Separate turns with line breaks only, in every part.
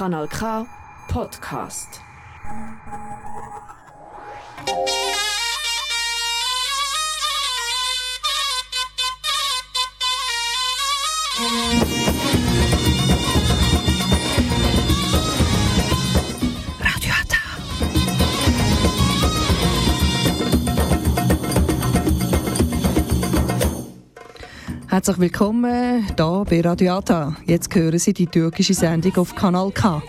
Kanal K Podcast.
Herzlich willkommen hier bei Radio Ata. Jetzt hören Sie die türkische Sendung auf Kanal K.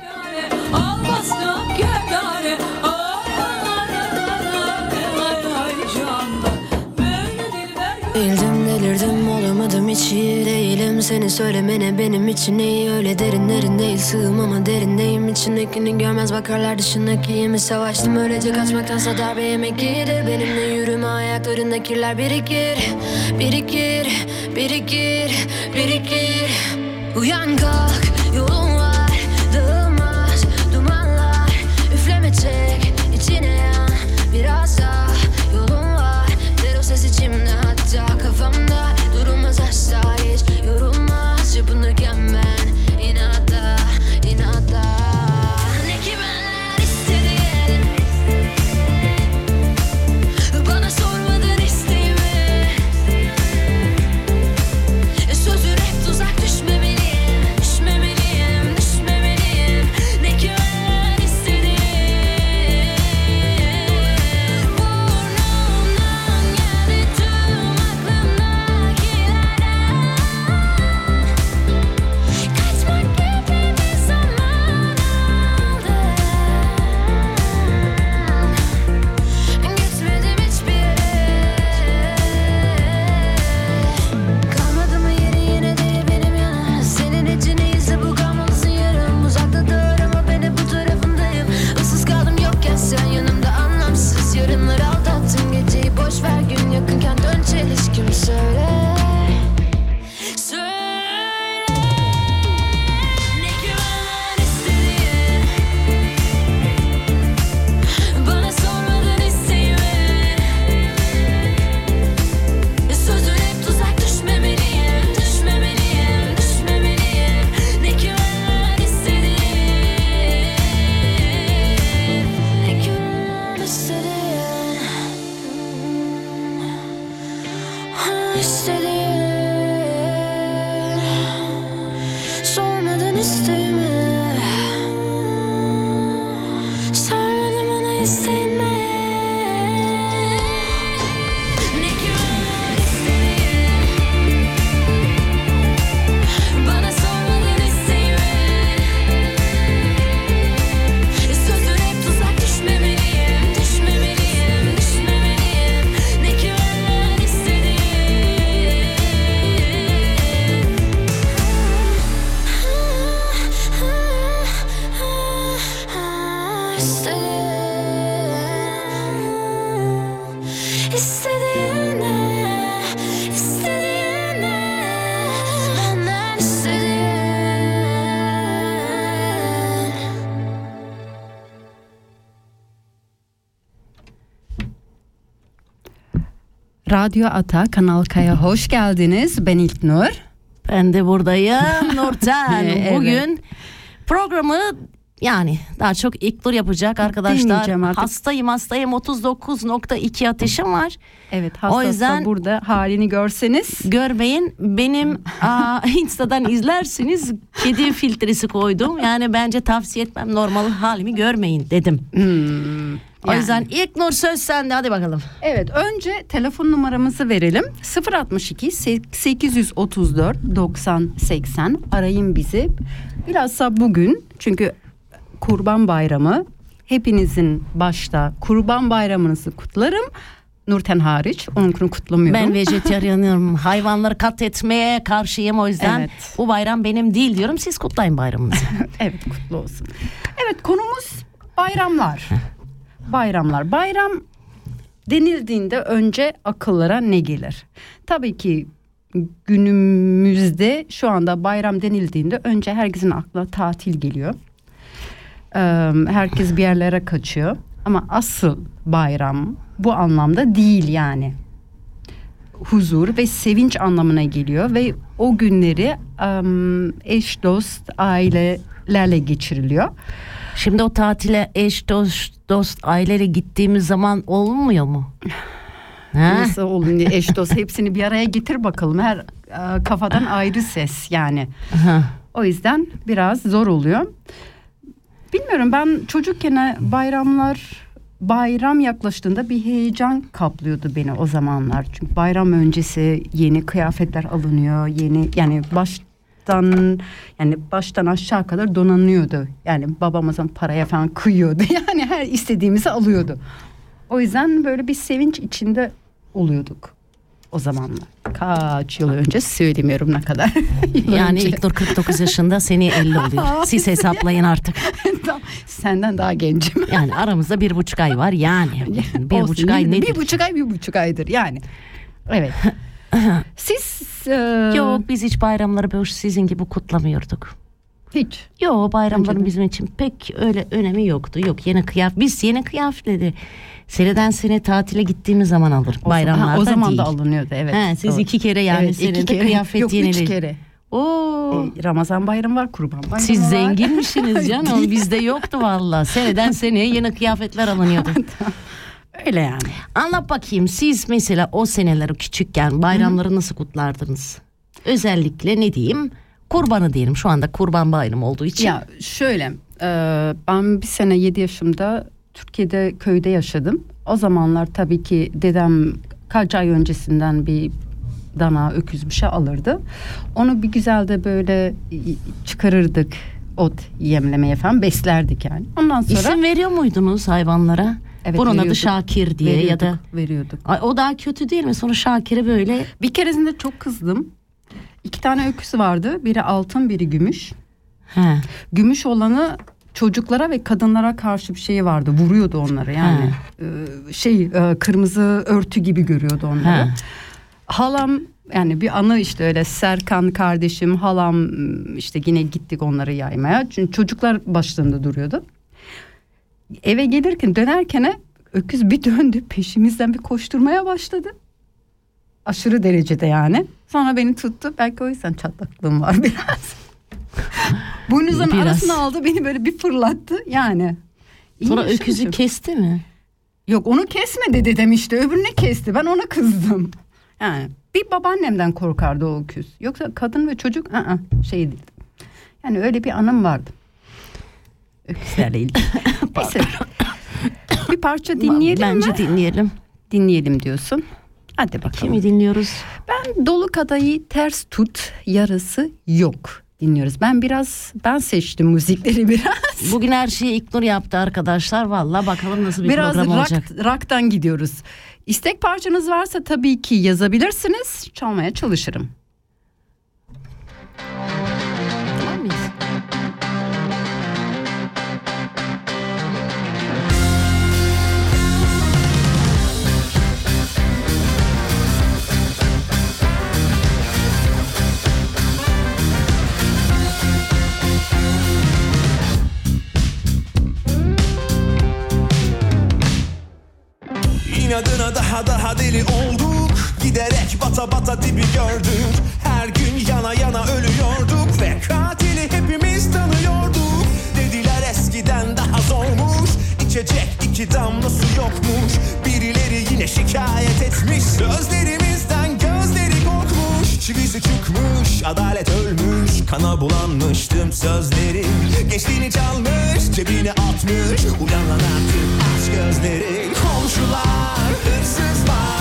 Değildim delirdim olamadım hiç iyi değilim. Seni söylemene benim için iyi. Öyle derinlerin değil Sığım ama derindeyim. İçindekini görmez bakarlar dışındaki yemi. Savaştım öylece kaçmaktansa darbe yemek iyidir Benimle yürüme ayaklarında kirler birikir Birikir, birikir, birikir. Uyan kalk yolun
Radyo Ata Kanal K'ya hoş geldiniz. Ben İlknur.
Ben de buradayım Nurten.
Evet.
Bugün programı yani daha çok İlknur yapacak arkadaşlar.
Artık.
Hastayım hastayım 39.2 ateşim var.
Evet hastası
O yüzden-
da burada halini görseniz.
Görmeyin benim aa, Insta'dan izlersiniz kedi filtresi koydum. Yani bence tavsiye etmem normal halimi görmeyin dedim.
Hmm,
O
yani.
yüzden İlknur söz sende hadi bakalım.
Evet önce telefon numaramızı verelim 062 834 90 80 arayın bizi bilhassa bugün çünkü kurban bayramı hepinizin başta kurban bayramınızı kutlarım Nurten hariç onunkunu kutlamıyorum.
Ben vejetaryenim. Hayvanları katletmeye karşıyım o yüzden
Evet.
bu bayram benim değil diyorum. Siz kutlayın bayramınızı.
Evet kutlu olsun. Evet konumuz bayramlar. Bayramlar. Bayram denildiğinde önce akıllara ne gelir? Tabii ki günümüzde şu anda bayram denildiğinde önce herkesin aklına tatil geliyor. Herkes bir yerlere kaçıyor. Ama asıl bayram bu anlamda değil yani. huzur ve sevinç anlamına geliyor ve o günleri eş dost ailelerle geçiriliyor.
Şimdi o tatile eş dost, dost aileyle gittiğimiz zaman olmuyor mu? Ha?
Nasıl olun diye eş dost hepsini bir araya getir bakalım. Her e, kafadan ayrı ses yani.
Aha.
O yüzden biraz zor oluyor. Bilmiyorum ben çocukken bayramlar bayram yaklaştığında bir heyecan kaplıyordu beni o zamanlar. Çünkü bayram öncesi yeni kıyafetler alınıyor. Yeni yani baştan yani baştan aşağı kadar donanıyordu. Yani babamızın paraya falan kıyıyordu. Yani her istediğimizi alıyordu. O yüzden böyle bir sevinç içinde oluyorduk o zamanlar. Kaç yıl önce söylemiyorum ne kadar.
Yani
önce.
İlknur 49 yaşında seni 50 oluyor. Siz hesaplayın artık.
Senden daha gencim.
Yani aramızda bir buçuk ay var yani. Bir
Olsun,
buçuk ay nedir?
Bir buçuk ay bir buçuk aydır yani. Evet. Siz e,
Yok biz hiç bayramları böyle sizin gibi kutlamıyorduk.
hiç.
Yok bayramların bizim için pek öyle önemi yoktu. Yok yeni kıyafet. Biz yeni kıyafetleri seneden sene tatile gittiğimiz zaman alır.
O,
Bayramlarda
ha, o zaman
değil.
da alınıyordu evet.
He, siz
doğru.
iki kere yani
Evet, iki
senede
kere.
kıyafet
Yok
yenile-
üç kere.
Oo.
E, Ramazan bayramı var, kurban bayramı
Siz
var.
zenginmişsiniz canım. Bizde yoktu valla. Seneden seneye yeni kıyafetler alınıyordu.
Öyle yani.
Anlat bakayım siz mesela o seneleri küçükken bayramları nasıl kutlardınız? Özellikle ne diyeyim? Kurbanı diyelim. Şu anda kurban bayramı olduğu için.
Ya şöyle e, ben bir sene 7 yaşımda Türkiye'de köyde yaşadım. O zamanlar tabii ki dedem kaç ay öncesinden bir dana öküz bir şey alırdı. Onu bir güzel de böyle çıkarırdık ot yemlemeye falan beslerdik yani. Ondan sonra
İsim veriyor muydunuz hayvanlara?
Evet,
Bunun adı
veriyorduk.
Şakir diye ya da
veriyorduk, veriyorduk.
Ay, o daha kötü değil mi? Sonra Şakir'e böyle
Bir keresinde çok kızdım. İki tane öküz vardı. Biri altın, biri gümüş.
he,
Gümüş olanı çocuklara ve kadınlara karşı bir şey vardı. Vuruyordu onları yani. Ee, şey e, kırmızı örtü gibi görüyordu onları.
he.
Halam yani bir anı işte öyle Serkan kardeşim halam işte yine gittik onları yaymaya. Çünkü çocuklar başlarında duruyordu. Eve gelirken dönerken öküz bir döndü peşimizden bir koşturmaya başladı. Aşırı derecede yani. Sonra beni tuttu. Belki o yüzden çatlaklığım var biraz. Boynuzların
Biraz.
arasına aldı beni böyle bir fırlattı yani. İyi
Sonra öküzü kesti mi?
Yok onu kesmedi dedem işte öbürüne kesti ben ona kızdım. Yani bir babaannemden korkardı o öküz. Yoksa kadın ve çocuk ı şey değil. Yani öyle bir anım vardı. Öküzlerle ilgili. Neyse. bir parça dinleyelim
Bence
mi?
dinleyelim.
Dinleyelim diyorsun. Hadi bakalım.
Kimi dinliyoruz?
Ben dolu kadayı ters tut yarısı yok dinliyoruz. Ben biraz ben seçtim müzikleri biraz.
Bugün her şeyi İlknur yaptı arkadaşlar. Valla bakalım nasıl bir
Biraz
program olacak.
rock, rock'tan gidiyoruz. İstek parçanız varsa tabii ki yazabilirsiniz. Çalmaya çalışırım.
İnadına daha daha deli olduk. Giderek bata bata dibi gördük. Her gün yana yana ölüyorduk. Ve katili hepimiz tanıyorduk. Dediler eskiden daha zormuş İçecek iki damla su yokmuş. Birileri yine şikayet etmiş. Korkmuş Çivisi çıkmış adalet ölmüş. Kana bulanmış tüm sözlerim Gençliğini çalmış cebine atmış. Uyan lan artık aç gözleri. Komşular hırsızlar. Güpe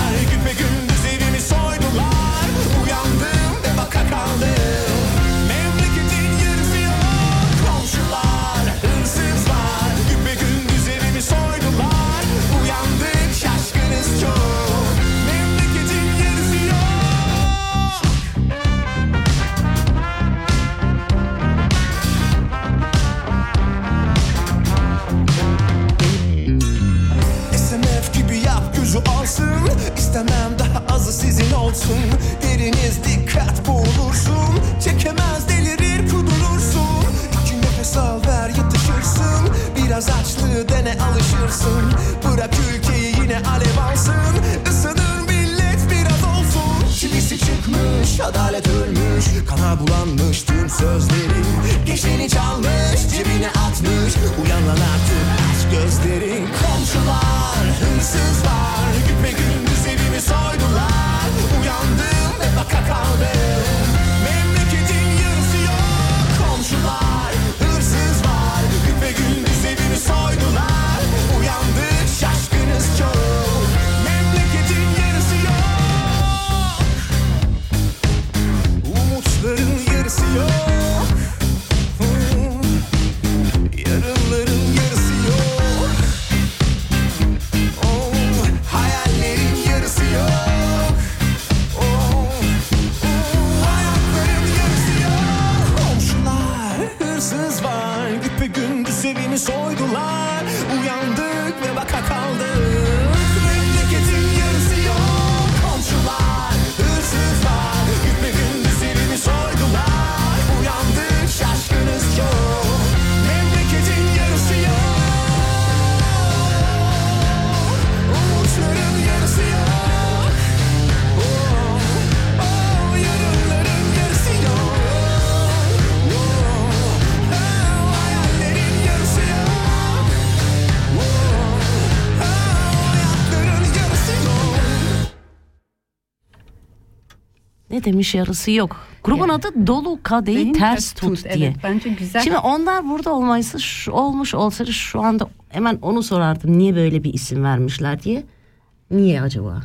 İstemem daha azı sizin olsun. Deriniz dikkat boğulursun Çekemez delirir kudurursun. İki nefes al ver yatışırsın. Biraz açlığı dene alışırsın. Bırak ülkeyi yine alev alsın. Isınır millet biraz olsun. Adalet ölmüş. Kana bulanmış tüm sözlerin Geçeni çalmış cebine atmış. Uyan lan artık aç gözlerin Komşular hırsızlar Güpe evimi soydular. Uyandım ve baka kaldım
Ne demiş yarısı yok. Grubun
Yani.
adı Dolu Kadehi
Beyin
Ters Tut diye.
Evet bence güzel.
Şimdi onlar burada olmaysa şu, olmuş olsaydı şu anda hemen onu sorardım. Niye böyle bir isim vermişler diye. Niye acaba?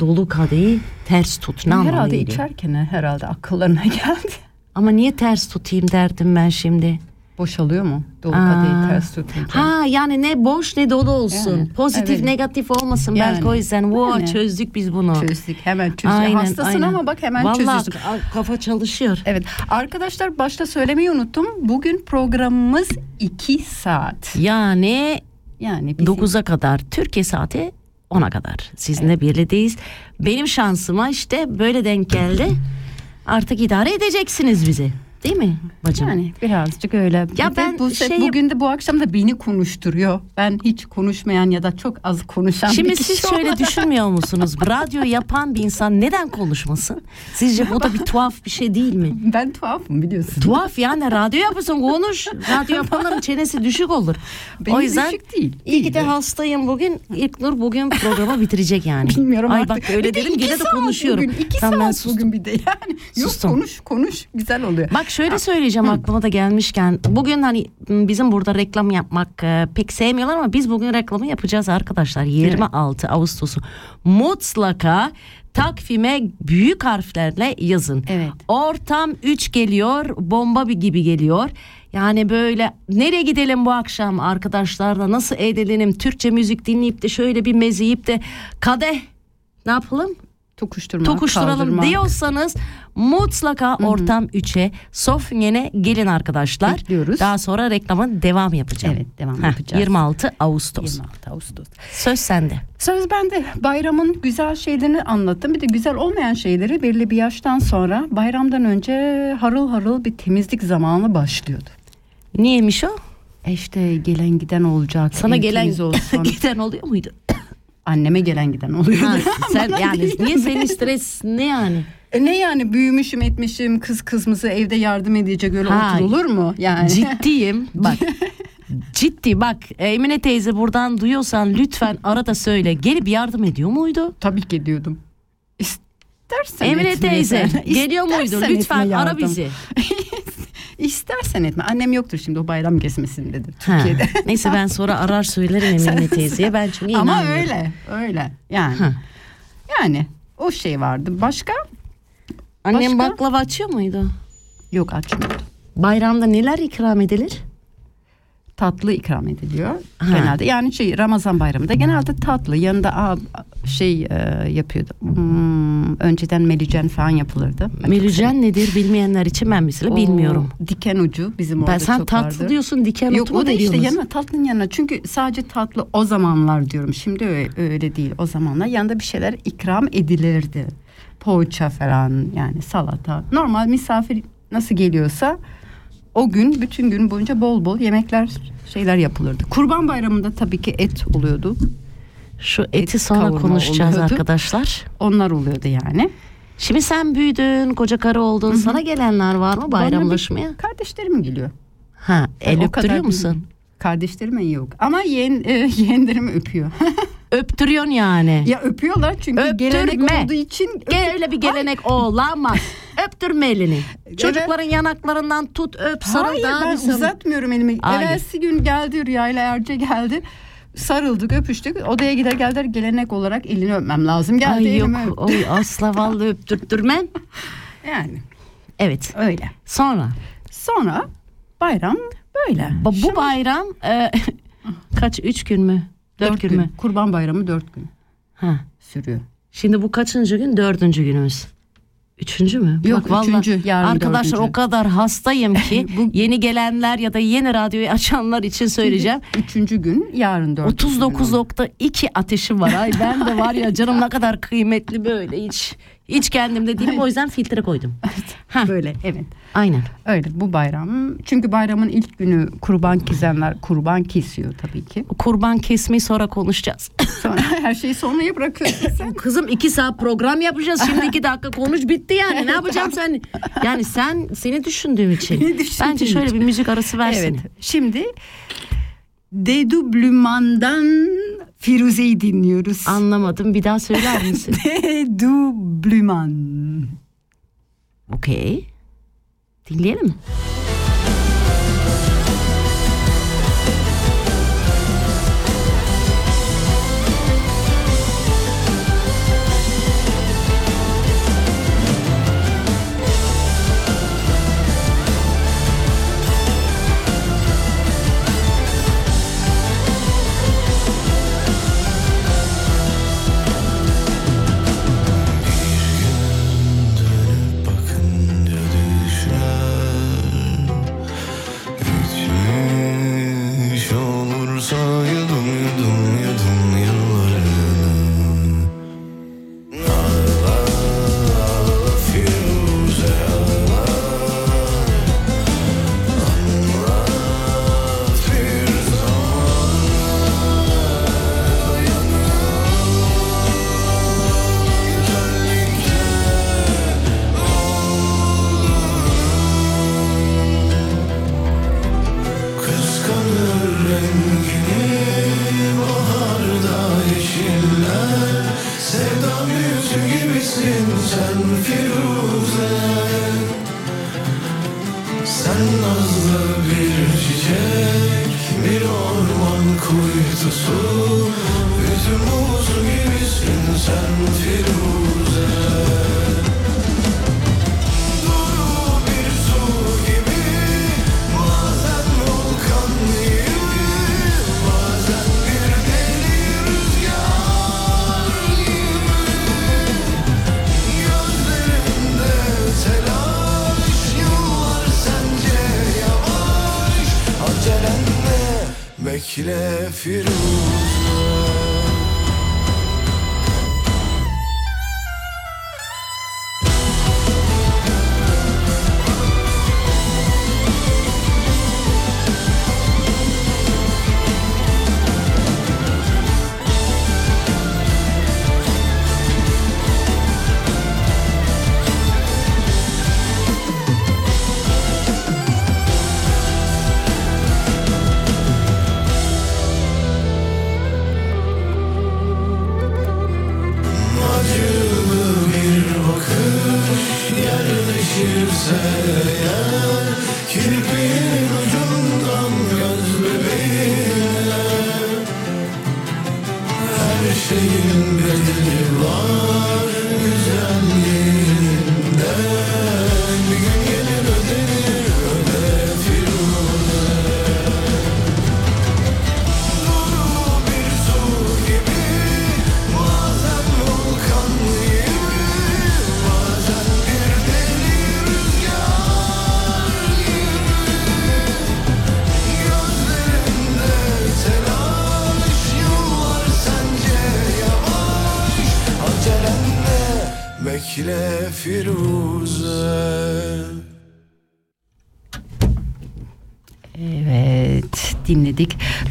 Dolu kadehi ters tut. Ne anlamı
herhalde içerken herhalde akıllarına geldi.
Ama niye ters tutayım derdim ben şimdi.
Boşalıyor mu? Dolu
Aa.
kadehi ters tutunca.
Ha yani ne boş ne dolu olsun.
Yani,
Pozitif
evet.
negatif olmasın
Yani,
belki o yüzden. Wow,
yani.
çözdük biz bunu.
Çözdük hemen çözdük. Hastasın ama bak hemen
Vallahi
çözüyorsun.
ka- kafa çalışıyor.
Evet arkadaşlar başta söylemeyi unuttum. Bugün programımız 2 saat.
Yani
Yani bizim
9'a kadar Türkiye saati 10'a kadar sizinle birlikteyiz. Benim şansıma işte böyle denk geldi. Artık idare edeceksiniz bizi. Değil mi bacım?
yani birazcık öyle.
Ya
Bir
ben
bu
şey-
bugün de bu akşam da beni konuşturuyor. Ben hiç konuşmayan ya da çok az konuşan
Şimdi
bir kişi
siz şöyle
olarak-
düşünmüyor musunuz? Radyo yapan bir insan neden konuşmasın? Sizce bu da bir tuhaf bir şey değil mi?
Ben tuhafım biliyorsun.
Tuhaf yani radyo yapıyorsun konuş. Radyo yapanların çenesi düşük olur.
Benim
o yüzden
düşük değil.
iyi ki de hastayım bugün. İlknur bugün programı bitirecek yani.
Bilmiyorum
Ay
artık.
bak öyle
Bir de
dedim gene de konuşuyorum.
Bugün, iki
Tamam, ben
saat
sustum.
bugün bir de yani. Yok
Sustum.
konuş konuş güzel oluyor.
Bak şöyle söyleyeceğim aklıma da gelmişken. Bugün hani bizim burada reklam yapmak e, pek sevmiyorlar ama biz bugün reklamı yapacağız arkadaşlar. 26 Ağustos'u mutlaka takvime büyük harflerle yazın.
Evet.
Ortam 3 geliyor, bomba bir gibi geliyor. Yani böyle nereye gidelim bu akşam arkadaşlarla nasıl eğlenelim Türkçe müzik dinleyip de şöyle bir meze yiyip de kadeh ne yapalım?
Tokuşturma,
tokuşturalım
kaldırma.
diyorsanız mutlaka ortam 3'e Sofyen'e gelin arkadaşlar.
Bekliyoruz.
Daha sonra reklamın devam yapacağım.
Evet, devam
Heh,
yapacağız.
26 Ağustos.
26 Ağustos.
Söz sende.
Söz bende. Bayramın güzel şeylerini anlattım. Bir de güzel olmayan şeyleri belli bir yaştan sonra bayramdan önce harıl harıl bir temizlik zamanı başlıyordu.
Niyeymiş o?
E işte gelen giden olacak.
Sana gelen
olsun.
giden oluyor muydu?
Anneme gelen giden oluyordu.
Ha, sen yani niye senin stres ne yani?
E ne yani büyümüşüm etmişim kız kızımızı evde yardım edecek öyle
Ha,
oturulur mu? Yani.
Ciddiyim. Bak. Ciddi bak Emine teyze buradan duyuyorsan lütfen ara da söyle. Gelip yardım ediyor muydu?
Tabii ki ediyordum. İstersen
Emine teyze
sen.
geliyor muydu? Lütfen ara bizi.
İstersen etme. Annem yoktur şimdi o bayram kesmesindedir
Ha,
Türkiye'de.
Neyse ben sonra arar söylerim Emine teyzeye. Ben çünkü
Ama öyle öyle yani.
Ha.
Yani o şey vardı. Başka?
Annem
Başka?
baklava açıyor muydu?
Yok açmıyordu.
Bayramda neler ikram edilir?
Tatlı ikram ediliyor
Ha.
genelde. Yani şey Ramazan bayramında genelde tatlı. Yanında aa, şey e, yapıyordu. Hmm, önceden melicen falan yapılırdı. Çok
Melücen nedir bilmeyenler için ben mesela
severim.
bilmiyorum.
Diken ucu bizim orada
Ben sen
çok
tatlı
vardır.
diyorsun diken
Yok
otu mu
o da işte
veriyorsunuz?
yanına tatlının yanına çünkü sadece tatlı o zamanlar diyorum şimdi öyle, öyle değil o zamanlar yanında bir şeyler ikram edilirdi poğaça falan yani salata normal misafir nasıl geliyorsa o gün bütün gün boyunca bol bol yemekler şeyler yapılırdı kurban bayramında tabii ki et oluyordu
Şu eti
Et
sonra konuşacağız
oluyordu.
arkadaşlar.
onlar oluyordu yani
Şimdi sen büyüdün, koca karı oldun. Sana gelenler var mı bayramlaşmaya?
Kardeşlerim geliyor.
Ha, el
kadar
öptürüyor musun?
Kardeşlerime yok. Ama yeğen, e, yeğenlerimi öpüyor.
Öptürüyorsun yani.
ya öpüyorlar çünkü
Öptürme.
gelenek olduğu için.
Gel öyle bir gelenek olamaz. Öptürme elini. Çocukların yanaklarından tut öp sarıl
Hayır
daha
ben
sarıl.
uzatmıyorum elimi.
Hayır.
Evvelsi gün geldi Rüya ile Erce geldi. Sarıldık öpüştük. Odaya gider geldiler gelenek olarak elini öpmem lazım. Geldi
Ay yok oy asla vallahi öptürtürmen.
Yani
Evet
öyle.
sonra
Sonra bayram böyle.
bu bayram e, kaç üç gün mü? Dört,
Dört
gün,
gün.
mü?
Kurban bayramı dört gün
Ha.
sürüyor.
Şimdi bu kaçıncı gün? Dördüncü günümüz. Üçüncü mü?
Yok,
vallahi
üçüncü, yarın
Arkadaşlar
dördüncü.
o kadar hastayım ki yeni gelenler ya da yeni radyoyu açanlar için söyleyeceğim.
Üçüncü gün yarın dört.
39.2 ateşim var. Ay ben de var ya canım ne kadar kıymetli böyle hiç hiç kendimde değilim o yüzden filtre koydum. Ha,
Böyle evet.
aynen.
Öyle bu bayram. Çünkü bayramın ilk günü kurban kesenler kurban kesiyor tabii ki.
Kurban kesmeyi sonra konuşacağız.
Sonra her şeyi sonraya bırakıyorsun sen.
Kızım iki saat program yapacağız. Şimdi iki dakika konuş bitti yani. Ne yapacağım sen? Yani sen seni düşündüğüm için.
Beni düşündüğün
Bence şöyle bir müzik arası versin.
Evet. Şimdi Dedoublement'dan Firuze'yi dinliyoruz.
Anlamadım. Bir daha söyler misin?
Dedoublement.
Okey. Dinleyelim.
Bakınca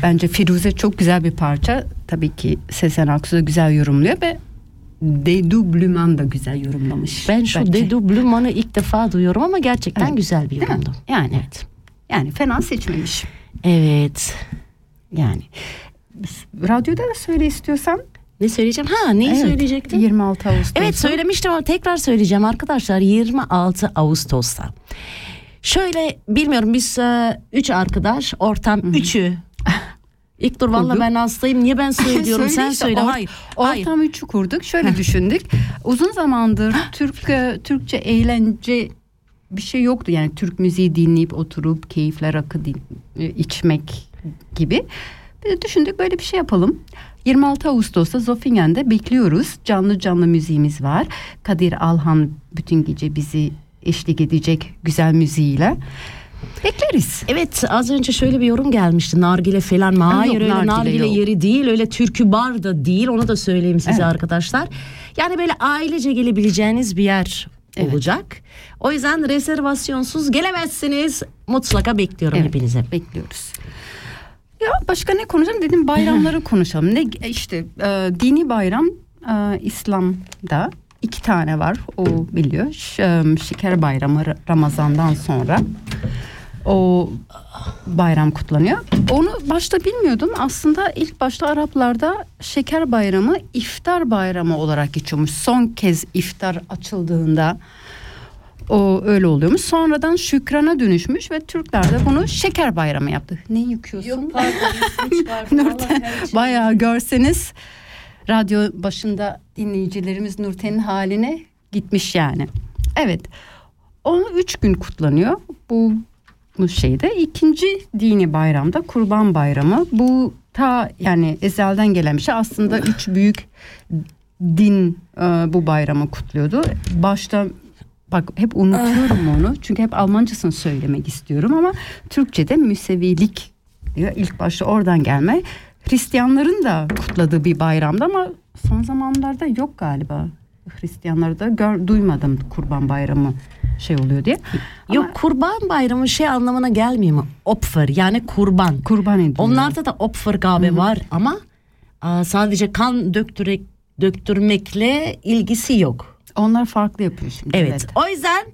Bence Firuze çok güzel bir parça. Tabii ki Sezen Aksu da güzel yorumluyor ve Dedoublement da güzel yorumlamış.
Ben şu
bence.
dedublumanı ilk defa duyuyorum ama gerçekten
Evet.
güzel bir yorumdu.
Yani.
Evet.
Yani fena seçmemiş.
Evet.
Yani radyoda da söyle istiyorsan.
Ne söyleyeceğim? Ha neyi
Evet,
söyleyecektim?
26 Ağustos.
Evet söylemiştim ama tekrar söyleyeceğim arkadaşlar 26 Ağustos'ta. Şöyle bilmiyorum biz e, üç arkadaş ortam üçü. İlk dur valla ben hastayım niye ben söylüyorum sen
işte,
söyle.
or-
hayır. hayır.
Ortam üçü kurduk. Şöyle düşündük. Uzun zamandır Türk e, Türkçe eğlence bir şey yoktu. Yani Türk müziği dinleyip oturup keyifler rakı din, e, içmek gibi. Biz düşündük böyle bir şey yapalım. 26 Ağustos'ta Zofingen'de bekliyoruz. Canlı canlı müziğimiz var. Kadir Alhan bütün gece bizi eşlik edecek güzel müziğiyle. Bekleriz.
Evet az önce şöyle bir yorum gelmişti nargile falan mı?
Ha,
Hayır
yok,
öyle
nargile
nargile,
yok.
yeri değil öyle türkü bar da değil onu da söyleyeyim size
Evet.
arkadaşlar. Yani böyle ailece gelebileceğiniz bir yer
Evet.
olacak. O yüzden rezervasyonsuz gelemezsiniz. Mutlaka bekliyorum
Evet.
hepinize.
bekliyoruz. Ya başka ne konuşalım dedim bayramları konuşalım. Ne işte e, dini bayram e, İslam'da iki tane var. O biliyor. E, şeker bayramı Ra- Ramazan'dan sonra o bayram kutlanıyor. Onu başta bilmiyordum. Aslında ilk başta Araplarda şeker bayramı iftar bayramı olarak geçiyormuş. Son kez iftar açıldığında o öyle oluyormuş. Sonradan şükrana dönüşmüş ve Türkler de bunu şeker bayramı yaptı. Ne yıkıyorsun? Nurten bayağı görseniz radyo başında dinleyicilerimiz Nurten'in haline gitmiş yani. Evet. Onu üç gün kutlanıyor. Bu bu şeyde ikinci dini bayramda Kurban Bayramı. Bu ta yani ezelden gelen bir şey. Aslında üç büyük din e, bu bayramı kutluyordu. Başta bak hep unutuyorum onu. Çünkü hep Almancasını söylemek istiyorum ama Türkçe'de müsevilik diyor. İlk başta oradan gelme. Hristiyanların da kutladığı bir bayramdı ama son zamanlarda yok galiba. Hristiyanlarda gör, duymadım Kurban Bayramı şey oluyor diye.
Yok
Ama
kurban bayramı şey anlamına gelmiyor mu? Opfer yani kurban.
kurban ediyor.
Onlarda da opfer gabe var ama aa, sadece kan döktürek, döktürmekle ilgisi yok.
Onlar farklı yapıyor şimdi.
Evet. O yüzden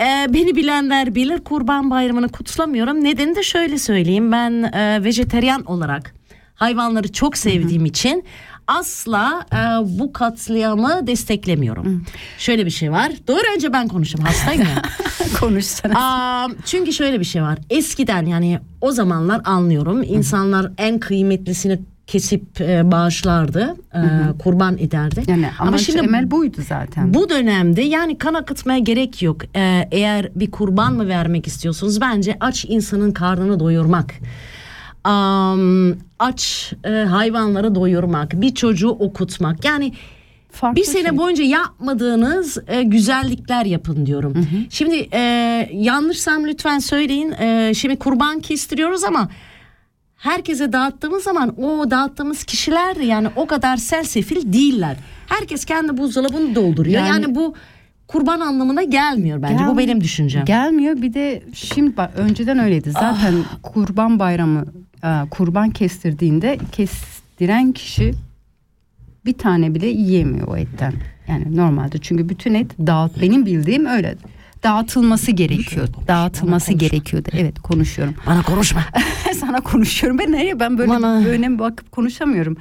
e, beni bilenler bilir kurban bayramını kutlamıyorum. Nedeni de şöyle söyleyeyim. Ben e, vejeteryan olarak hayvanları çok sevdiğim için asla e, bu katliamı desteklemiyorum. Şöyle bir şey var. Doğru önce ben konuşayım hastayım ya.
Konuşsana.
Aa, çünkü şöyle bir şey var. Eskiden yani o zamanlar anlıyorum. İnsanlar en kıymetlisini kesip e, bağışlardı. e, kurban ederdi.
Yani ama,
şimdi
emel buydu zaten.
bu dönemde yani kan akıtmaya gerek yok. Ee, eğer bir kurban mı vermek istiyorsunuz bence aç insanın karnını doyurmak. Am, aç e, hayvanları doyurmak, bir çocuğu okutmak. Yani
Farklı
bir sene
şey.
boyunca yapmadığınız e, güzellikler yapın diyorum. Şimdi e, yanlışsam lütfen söyleyin. E, şimdi kurban kestiriyoruz ama herkese dağıttığımız zaman o dağıttığımız kişiler yani o kadar selsefil değiller. Herkes kendi buzdolabını dolduruyor. Yani,
Yani-
bu kurban anlamına gelmiyor bence.
Gel-
bu benim düşüncem.
Gelmiyor bir de şimdi bak önceden öyleydi. Zaten kurban bayramı kurban kestirdiğinde kestiren kişi bir tane bile yiyemiyor o etten. Yani normalde çünkü bütün et dağıt benim bildiğim öyle dağıtılması gerekiyor. Dağıtılması gerekiyordu. Evet konuşuyorum.
Bana konuşma.
Sana konuşuyorum. Ben nereye ben böyle
Bana-
önem bakıp konuşamıyorum.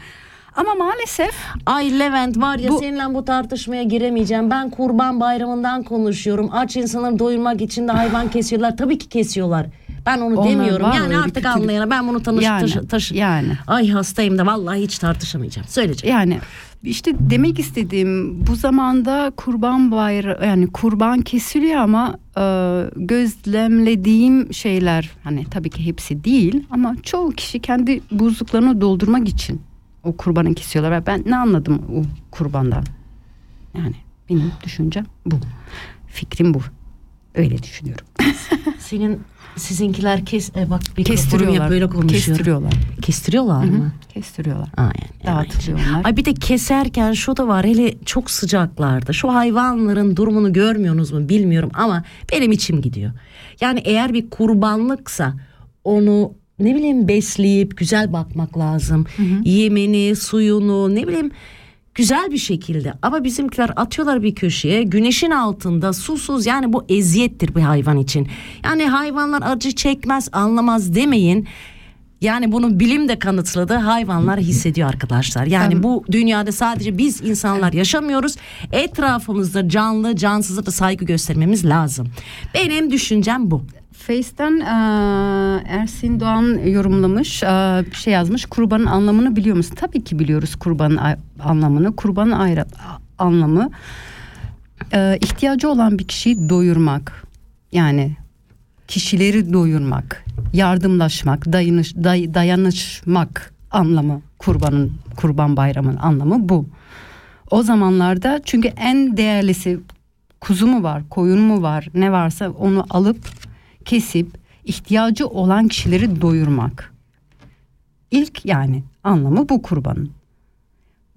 Ama maalesef
Ay Levent var ya
Bu-
seninle bu tartışmaya giremeyeceğim. Ben kurban bayramından konuşuyorum. Aç insanları doyurmak için de hayvan kesiyorlar. Tabii ki kesiyorlar. Ben onu
Onlar
demiyorum.
var
Yani
öyle
artık
kötülük.
anlayana ben bunu tanış,
Yani,
taşı- taşı-
yani.
Ay hastayım da vallahi hiç tartışamayacağım. Söyleyeceğim.
Yani işte demek istediğim bu zamanda kurban bayrağı yani kurban kesiliyor ama e, gözlemlediğim şeyler hani tabii ki hepsi değil ama çoğu kişi kendi buzluklarını doldurmak için o kurbanı kesiyorlar. Ve Ben ne anladım o kurbandan? Yani benim düşüncem bu. Fikrim bu. Öyle düşünüyorum.
Senin sizinkiler kes e, bak
Kestiriyorlar.
böyle konuşuyor.
Kestiriyorlar.
Kestiriyorlar mı?
Kestiriyorlar.
Aynen.
Dağıtılıyor onlar.
Ay bir de keserken şu da var hele çok sıcaklarda şu hayvanların durumunu görmüyorsunuz mu bilmiyorum ama benim içim gidiyor. Yani eğer bir kurbanlıksa onu ne bileyim besleyip güzel bakmak lazım. Yemeni, suyunu ne bileyim güzel bir şekilde ama bizimkiler atıyorlar bir köşeye güneşin altında susuz yani bu eziyettir bir hayvan için. Yani hayvanlar acı çekmez anlamaz demeyin. Yani bunu bilim de kanıtladı. Hayvanlar hissediyor arkadaşlar. Yani
Tamam.
bu dünyada sadece biz insanlar yaşamıyoruz. Etrafımızda canlı cansıza da saygı göstermemiz lazım. Benim düşüncem bu.
Face'ten eee, Ersin Doğan yorumlamış, bir şey yazmış. Kurbanın anlamını biliyor musun? Tabii ki biliyoruz kurbanın anlamını. Kurbanın ayrı anlamı eee, ihtiyacı olan bir kişiyi doyurmak. Yani kişileri doyurmak, yardımlaşmak, dayanış, day- dayanışmak anlamı kurbanın kurban bayramının anlamı bu. O zamanlarda çünkü en değerlisi kuzu mu var, koyun mu var, ne varsa onu alıp kesip ihtiyacı olan kişileri doyurmak. İlk yani anlamı bu kurbanın.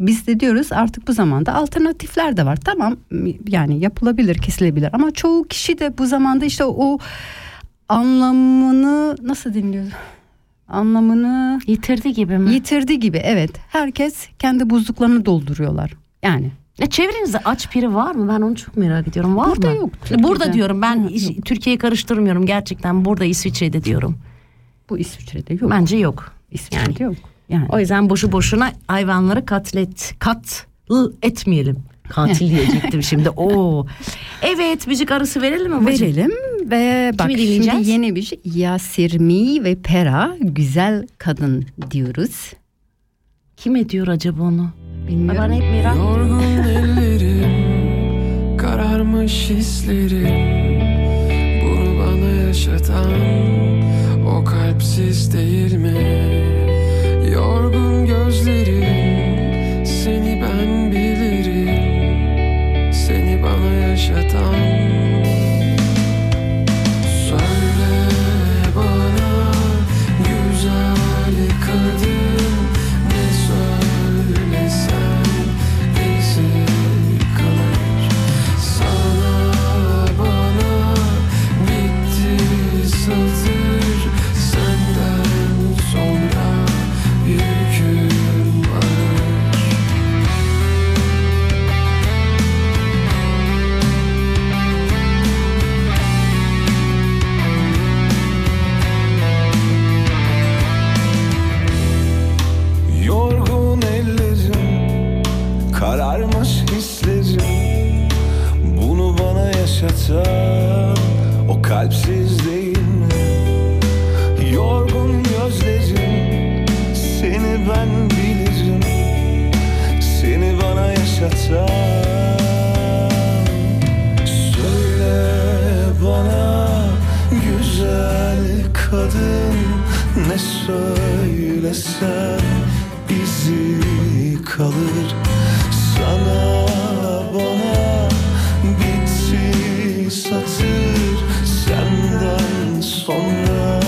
Biz de diyoruz artık bu zamanda alternatifler de var. Tamam yani yapılabilir, kesilebilir ama çoğu kişi de bu zamanda işte o anlamını nasıl dinliyor? Anlamını
Yitirdi gibi mi?
yitirdi gibi evet. Herkes kendi buzluklarını dolduruyorlar. Yani
Ya çevrenizde aç biri var mı? Ben onu çok merak ediyorum. Var
Burada
mı?
yok,
Burada
Türkiye'de.
diyorum ben
Yok.
Türkiye'yi karıştırmıyorum gerçekten. Burada İsviçre'de diyorum.
bu İsviçre'de yok.
Bence yok.
İsviçre'de yok. Yani
O yüzden boşu boşuna hayvanları katlet katl etmeyelim. Katil diyecektim şimdi. Oo. Evet müzik arası verelim mi?
verelim ve bak
Kimi
şimdi yeni bir şey Yasirmi ve Pera güzel kadın diyoruz.
Kim ediyor acaba onu?
Bilmiyorum.
Ben hep merak
Yorgun ellerim, kararmış hislerim Bunu bana yaşatan o kalpsiz değil mi? Yorgun gözlerim, seni ben bilirim Seni bana yaşatan
O kalpsiz değil mi? Yorgun gözlerim Seni ben bilirim Seni bana yaşatan Söyle bana güzel kadın ne söylesen izi kalır sana bana senden sonra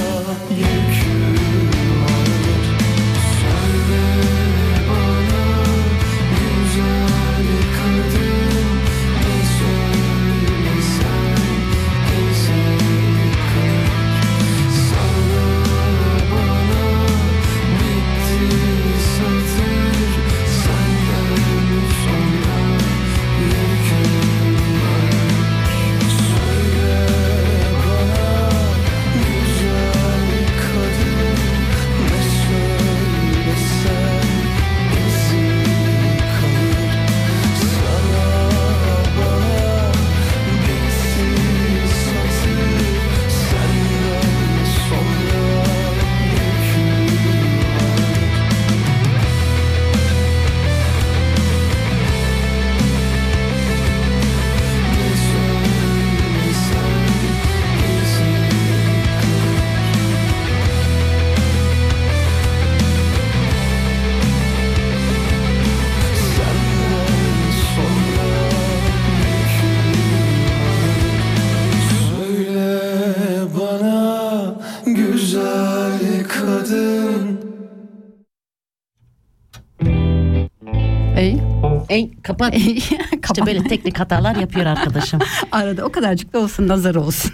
Ey
kapat. İşte
kapat.
böyle teknik hatalar yapıyor arkadaşım.
Arada o kadarcık da olsun nazar olsun.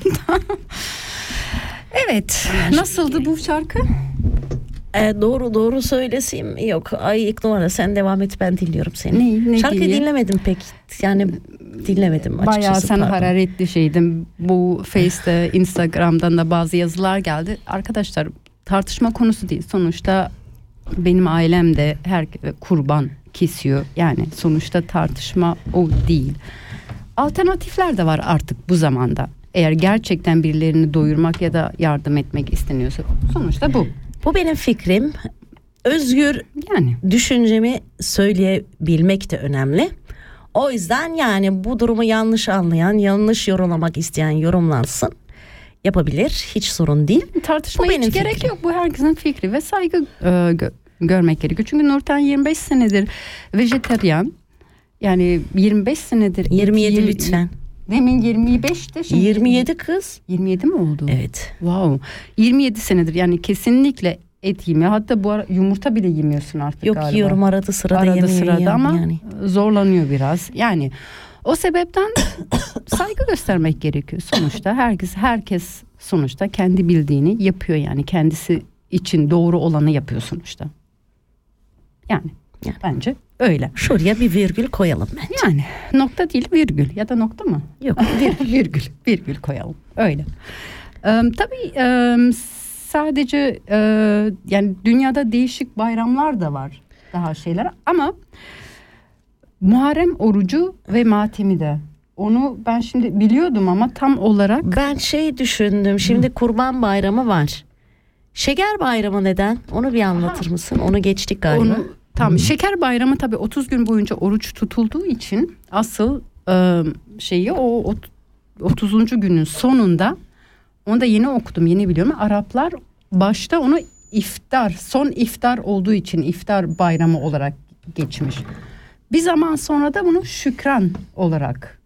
evet. Nasıldı bu şarkı?
E, doğru doğru söylesim yok. Ay İknur'a sen devam et ben dinliyorum seni.
Ne- ne
Şarkıyı
dinleyeyim?
dinlemedim pek. Yani dinlemedim açıkçası.
Bayağı sen
pardon.
hararetli şeydim. Bu Face'te, Instagram'dan da bazı yazılar geldi. Arkadaşlar tartışma konusu değil. Sonuçta benim ailem de her kurban kesiyor. Yani sonuçta tartışma o değil. Alternatifler de var artık bu zamanda. Eğer gerçekten birilerini doyurmak ya da yardım etmek isteniyorsa sonuçta bu.
Bu benim fikrim. Özgür
Yani
düşüncemi söyleyebilmek de önemli. O yüzden yani bu durumu yanlış anlayan, yanlış yorumlamak isteyen yorumlansın. Yapabilir. Hiç sorun değil.
tartışmaya hiç gerek
fikrim.
yok. Bu herkesin fikri ve saygı e, görmek gerekiyor. Çünkü Nurten 25 senedir vejeteryan. Yani 25 senedir.
27
et-
lütfen.
Demin 25'te şimdi
27 kız.
27 mi oldu?
Evet.
Wow. 27 senedir yani kesinlikle et yemiyor. Hatta bu ara yumurta bile yemiyorsun artık
Yok
galiba.
yiyorum arada sırada
Arada
yemiyor
sırada
yani.
ama
yani.
zorlanıyor biraz. Yani o sebepten saygı göstermek gerekiyor. Sonuçta herkes herkes sonuçta kendi bildiğini yapıyor yani kendisi için doğru olanı yapıyor sonuçta. Yani,
Yani.
bence öyle.
Şuraya bir virgül koyalım ben.
Yani nokta değil virgül ya da nokta mı?
Yok.
virgül, virgül, virgül koyalım. Öyle. Ee, tabii e, sadece e, yani dünyada değişik bayramlar da var daha şeyler ama Muharrem orucu ve matemi de onu ben şimdi biliyordum ama tam olarak
Ben şey düşündüm. Şimdi Kurban Bayramı var. Şeker Bayramı neden? Onu bir anlatır mısın? Onu geçtik galiba.
onu tam şeker bayramı tabii 30 gün boyunca oruç tutulduğu için asıl e, şeyi o ot- 30. günün sonunda onu da yeni okudum yeni biliyorum Araplar başta onu iftar son iftar olduğu için iftar bayramı olarak geçmiş. Bir zaman sonra da bunu şükran olarak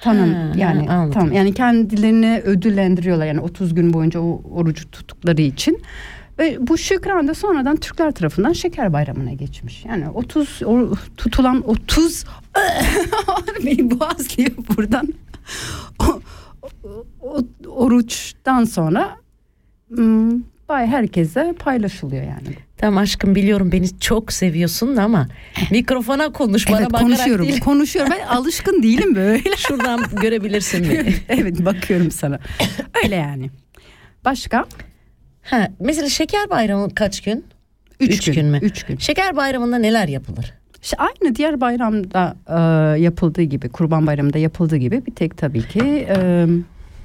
tanım
Ha,
yani
anladım.
tamam yani kendilerini ödüllendiriyorlar yani 30 gün boyunca o orucu tuttukları için. Ve bu şükran da sonradan Türkler tarafından şeker bayramına geçmiş. Yani 30 o, tutulan 30 beni boğazlıyor buradan. O, o- oruçtan sonra hmm, bay herkese paylaşılıyor yani.
Tamam aşkım biliyorum beni çok seviyorsun ama mikrofona konuş bana
evet
bakarak
konuşuyorum.
değil.
Konuşuyorum. Ben alışkın değilim böyle.
Şuradan görebilirsin beni.
evet bakıyorum sana. Öyle yani. Başka?
Ha, mesela Şeker Bayramı kaç gün?
Üç,
Üç gün mü?
Üç gün.
Şeker Bayramı'nda neler yapılır?
İşte aynı diğer bayramda e, yapıldığı gibi, Kurban Bayramı'nda yapıldığı gibi bir tek tabii ki e,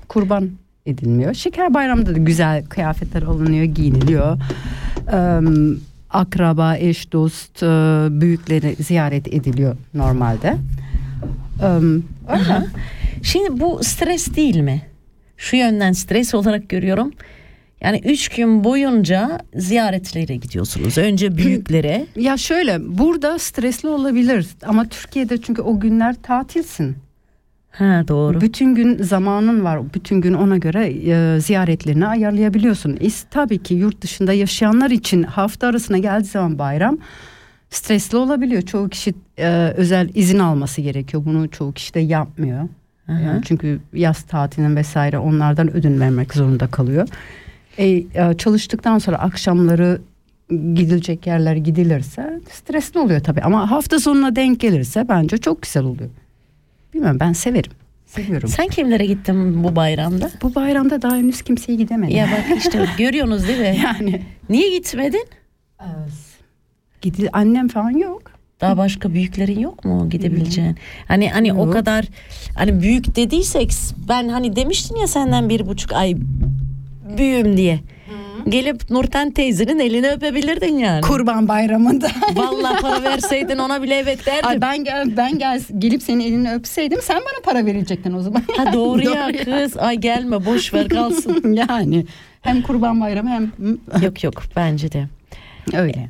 kurban edilmiyor. Şeker Bayramı'nda da güzel kıyafetler alınıyor, giyiniliyor. E, akraba, eş, dost, e, büyükleri ziyaret ediliyor normalde. E, öyle.
Şimdi bu stres değil mi? Şu yönden stres olarak görüyorum. Yani üç gün boyunca ziyaretlere gidiyorsunuz. Önce büyüklere.
Ya şöyle burada stresli olabilir ama Türkiye'de çünkü o günler tatilsin.
Ha doğru.
Bütün gün zamanın var. Bütün gün ona göre e, ziyaretlerini ayarlayabiliyorsun. İs, tabii ki yurt dışında yaşayanlar için hafta arasına geldiği zaman bayram stresli olabiliyor. Çoğu kişi e, özel izin alması gerekiyor. Bunu çoğu kişi de yapmıyor. Yani çünkü yaz tatilinin vesaire onlardan ödün vermek zorunda kalıyor. E, e, çalıştıktan sonra akşamları gidilecek yerler gidilirse stresli oluyor tabii. Ama hafta sonuna denk gelirse bence çok güzel oluyor. Bilmiyorum ben severim. Seviyorum.
Sen kimlere gittin bu bayramda?
Bu bayramda daha henüz kimseye gidemedim.
Ya bak işte görüyorsunuz değil mi?
yani
Niye gitmedin?
gidi annem falan yok.
Daha başka büyüklerin yok mu gidebileceğin? Hani hani o
Yok.
kadar hani büyük dediysek ben hani demiştin ya senden bir buçuk ay büyüğüm diye. Gelip Nurten teyzenin elini öpebilirdin yani.
Kurban bayramında.
Vallahi para verseydin ona bile evet derdim.
Ay ben gel ben gel gelip senin elini öpseydim sen bana para verecektin o zaman.
Ha doğru, ya kız. Ay gelme boş ver kalsın.
yani hem kurban bayramı hem
yok yok bence de.
öyle.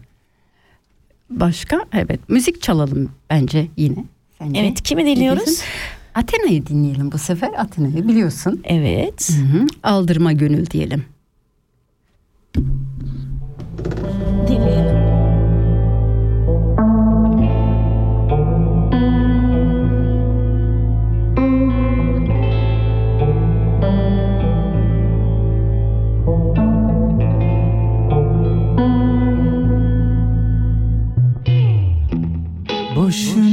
Başka evet müzik çalalım bence yine. Sence?
Evet kimi dinliyoruz?
Athena'yı dinleyelim bu sefer. Athena'yı biliyorsun.
Evet.
Hı-hı. Aldırma gönül diyelim.
Dinleyelim.
Boşuna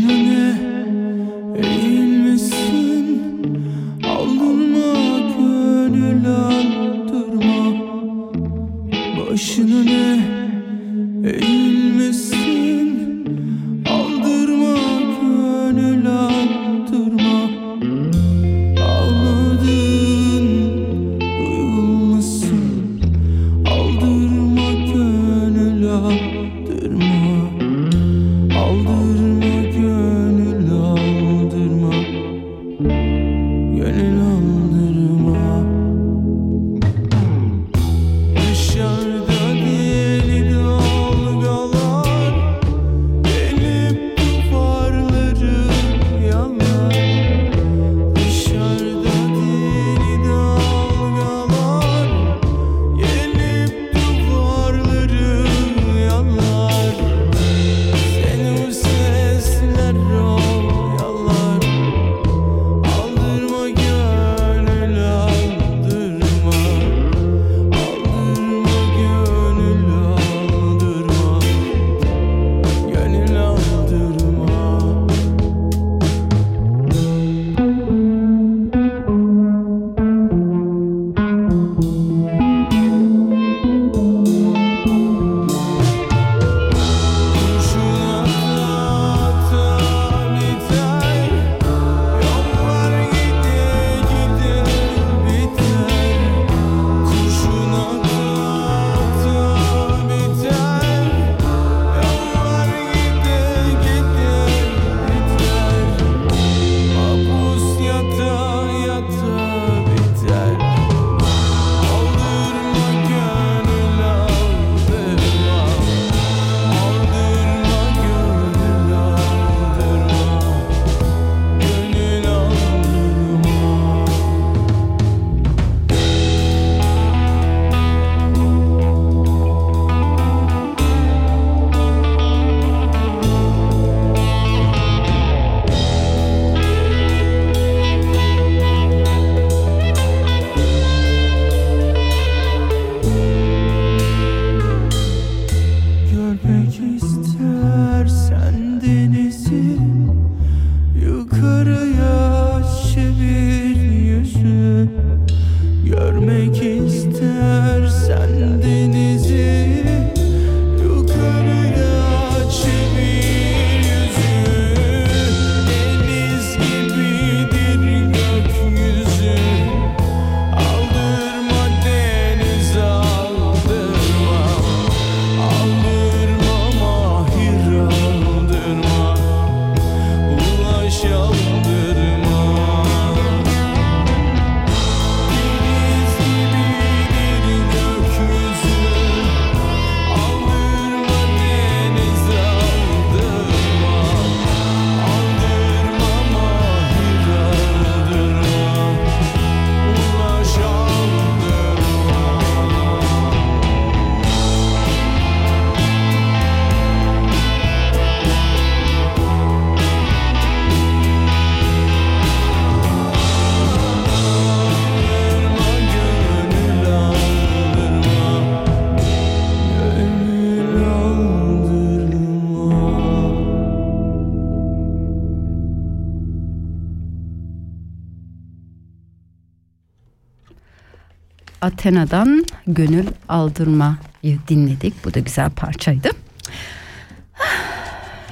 Athena'dan Gönül Aldırma'yı dinledik. Bu da güzel parçaydı.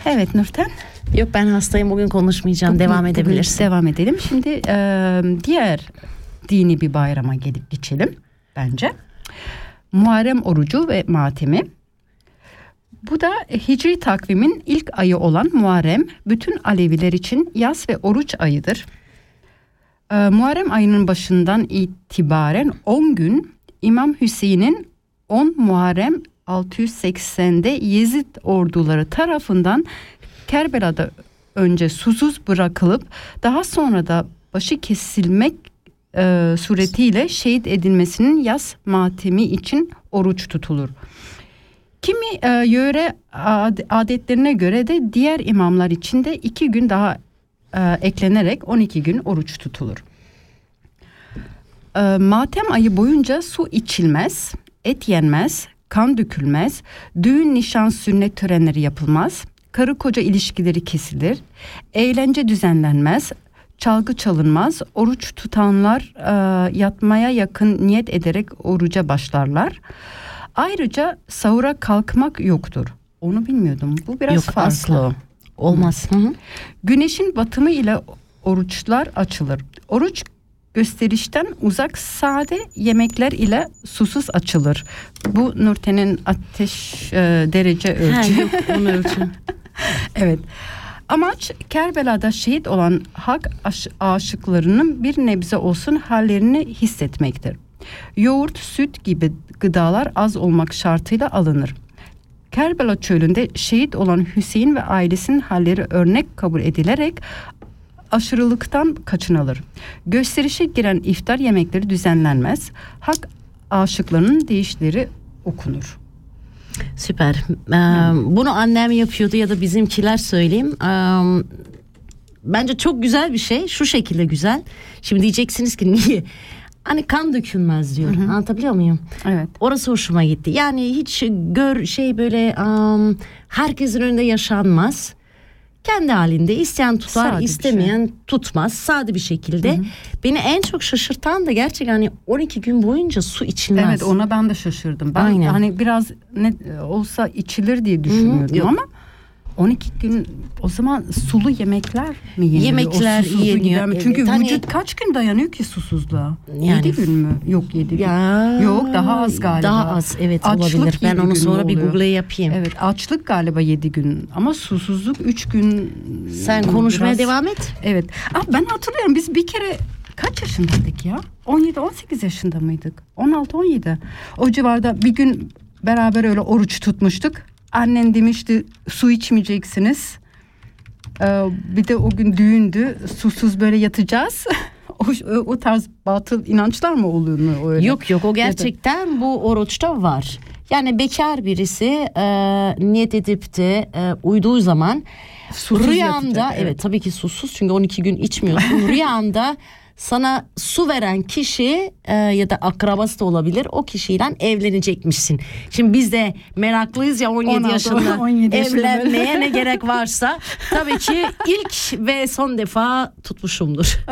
Evet Nurten.
Yok ben hastayım bugün konuşmayacağım. Devam
Bugün
edebilirsin.
Devam edelim. Şimdi e, diğer dini bir bayrama gelip geçelim bence. Muharrem orucu ve matemi. Bu da Hicri takvimin ilk ayı olan Muharrem bütün Aleviler için yaz ve oruç ayıdır. Ee, Muharrem ayının başından itibaren 10 gün İmam Hüseyin'in 10 Muharrem 680'de Yezid orduları tarafından Kerbela'da önce susuz bırakılıp daha sonra da başı kesilmek e, suretiyle şehit edilmesinin yaz matemi için oruç tutulur. Kimi e, yöre ad- adetlerine göre de diğer imamlar için de iki gün daha e, eklenerek 12 gün oruç tutulur. E, matem ayı boyunca su içilmez, et yenmez, kan dökülmez, düğün, nişan, sünnet törenleri yapılmaz, karı koca ilişkileri kesilir, eğlence düzenlenmez, çalgı çalınmaz, oruç tutanlar e, yatmaya yakın niyet ederek oruca başlarlar. Ayrıca sahura kalkmak yoktur. Onu bilmiyordum. Bu biraz
Yok,
farklı.
asla. Olmaz. Hı hı.
Güneşin batımı ile oruçlar açılır. Oruç gösterişten uzak sade yemekler ile susuz açılır. Bu Nurten'in ateş e, derece
Ha,
ölçü.
yok onu ölçün.
evet. Amaç Kerbela'da şehit olan hak aş- aşıklarının bir nebze olsun hallerini hissetmektir. Yoğurt, süt gibi gıdalar az olmak şartıyla alınır. Kerbela çölünde şehit olan Hüseyin ve ailesinin halleri örnek kabul edilerek aşırılıktan kaçınılır. Gösterişe giren iftar yemekleri düzenlenmez. Hak aşıklarının deyişleri okunur.
Süper. Ee, bunu annem yapıyordu ya da bizimkiler söyleyeyim. Ee, bence çok güzel bir şey. Şu şekilde güzel. Şimdi diyeceksiniz ki niye? Hani kan dökülmez diyor. Anlatabiliyor muyum?
Evet.
Orası hoşuma gitti. Yani hiç gör şey böyle um, herkesin önünde yaşanmaz. Kendi halinde isteyen tutar,
Sade
istemeyen tutmaz. Sade bir şekilde. Beni en çok şaşırtan da gerçekten hani 12 gün boyunca su içilmez.
Evet ona ben de şaşırdım. Ben
Aynen.
hani biraz ne olsa içilir diye düşünüyordum
yok.
ama 12 gün o zaman sulu yemekler mi yeniliyor?
Yemekler
O
yeniyor,
gider mi?
evet.
Çünkü
Hani-
vücut kaç gün dayanıyor ki susuzluğa?
Yani-
7 gün mü? Yok 7 gün.
Ya,
Yok daha az galiba.
Daha az evet
Açlık
olabilir. Ben onu sonra bir. Google'a yapayım.
Evet açlık galiba 7 gün ama susuzluk 3 gün.
Sen konuşmaya
Biraz-
devam et.
Evet. Ah, ben hatırlıyorum biz bir kere kaç yaşındaydık ya? 17-18 yaşında mıydık? 16-17. O civarda bir gün beraber öyle oruç tutmuştuk. Annen demişti su içmeyeceksiniz. Ee, bir de o gün düğündü. Susuz böyle yatacağız. o, o tarz batıl inançlar mı oluyor mu öyle?
Yok yok o gerçekten bu oruçta var. Yani bekar birisi e, niyet edip de e, uyduğu zaman
Susuz
rüyanda
yatacak,
evet.
evet.
tabii ki susuz çünkü 12 gün içmiyorsun. rüyanda sana su veren kişi e, ya da akrabası da olabilir o kişiyle evlenecekmişsin. Şimdi biz de meraklıyız ya 17
16,
yaşında
17 yaşında böyle.
evlenmeye ne gerek varsa tabii ki ilk ve son defa tutmuşumdur.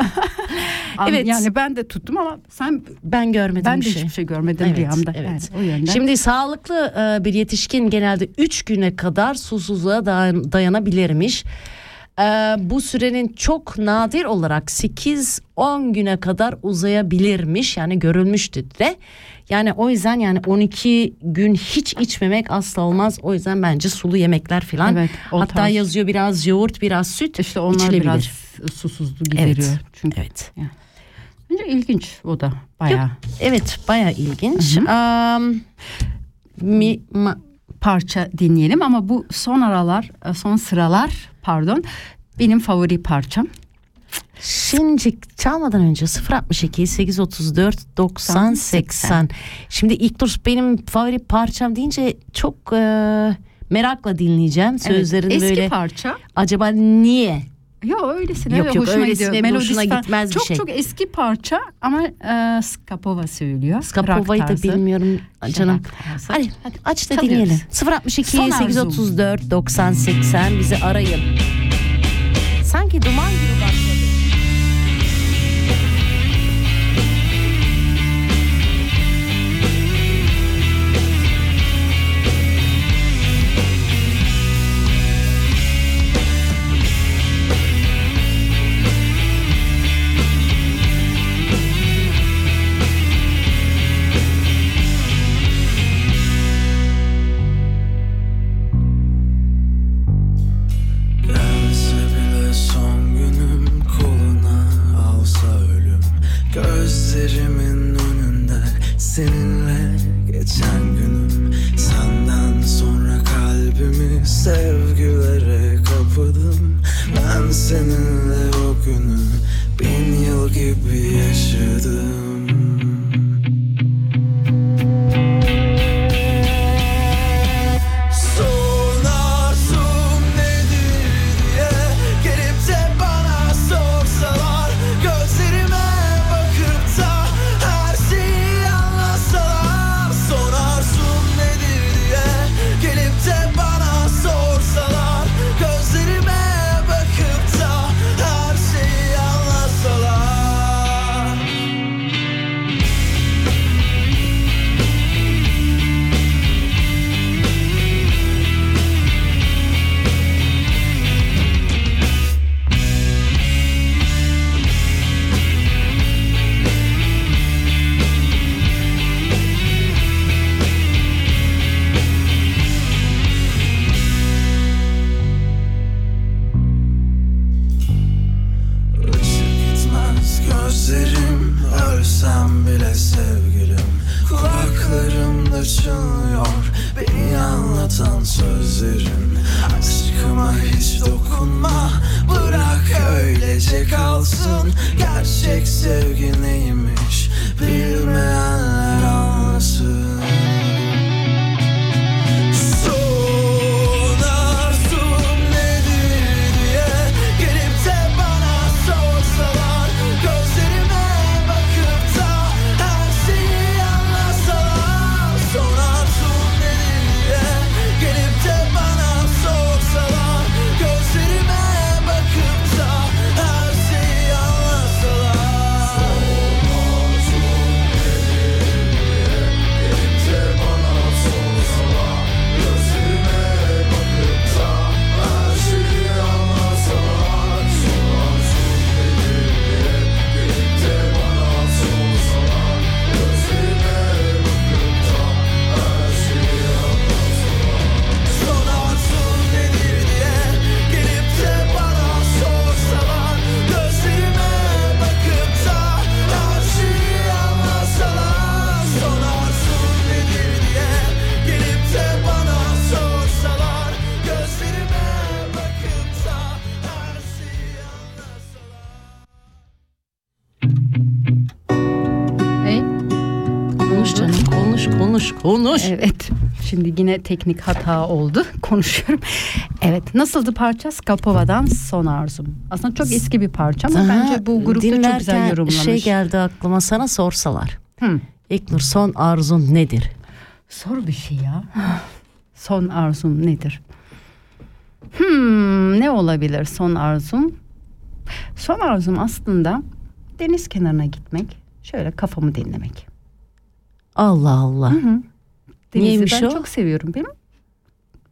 Evet.
Yani ben de tuttum ama sen
Ben görmedim
ben
bir
de
şey.
hiçbir şey görmedim
Evet,
rüyamda.
evet.
Yani o yönden.
Şimdi sağlıklı e, bir yetişkin genelde 3 güne kadar susuzluğa dayan- dayanabilirmiş. E, bu sürenin çok nadir olarak 8-10 güne kadar uzayabilirmiş. Yani görülmüştü de. Yani o yüzden yani 12 gün hiç içmemek asla olmaz. O yüzden bence sulu yemekler falan.
Evet,
Hatta
tarz.
yazıyor biraz yoğurt, biraz süt.
işte onlar
içilebilir.
biraz susuzluğu gideriyor.
Evet.
Çünkü
Evet.
Bence ilginç o da bayağı.
Evet, baya ilginç. Am, mi, ma-
parça dinleyelim ama bu son aralar son sıralar pardon benim favori parçam.
Şimdi çalmadan önce 062 834 90 80. Şimdi ilk dur benim favori parçam deyince çok e, merakla dinleyeceğim. Sözlerini
evet, eski
böyle
parça.
acaba niye?
Yok öylesine
Yok, yok, öylesine
gidiyor.
bir
Melodisi
hoşuna gitmez bir
çok,
şey.
Çok eski parça ama e, Skapova söylüyor.
Skapova'yı da bilmiyorum canım. Hadi, aç da
Çalıyoruz.
dinleyelim. 062
Son arzum.
834 90 80 bizi arayın. Sanki duman gibi başladı.
Yine teknik hata oldu. Konuşuyorum. Evet. Nasıldı parça? Skapova'dan Son Arzum. Aslında çok eski bir parça ama
Daha
bence bu grupta çok güzel yorumlamış.
şey geldi aklıma sana sorsalar.
Hı.
İlknur son arzun nedir?
Zor bir şey ya. Son arzum nedir? Hmm, ne olabilir son arzum? Son arzum aslında deniz kenarına gitmek. Şöyle kafamı dinlemek.
Allah Allah.
Denizi
Niyeymiş
ben
o?
çok seviyorum. Benim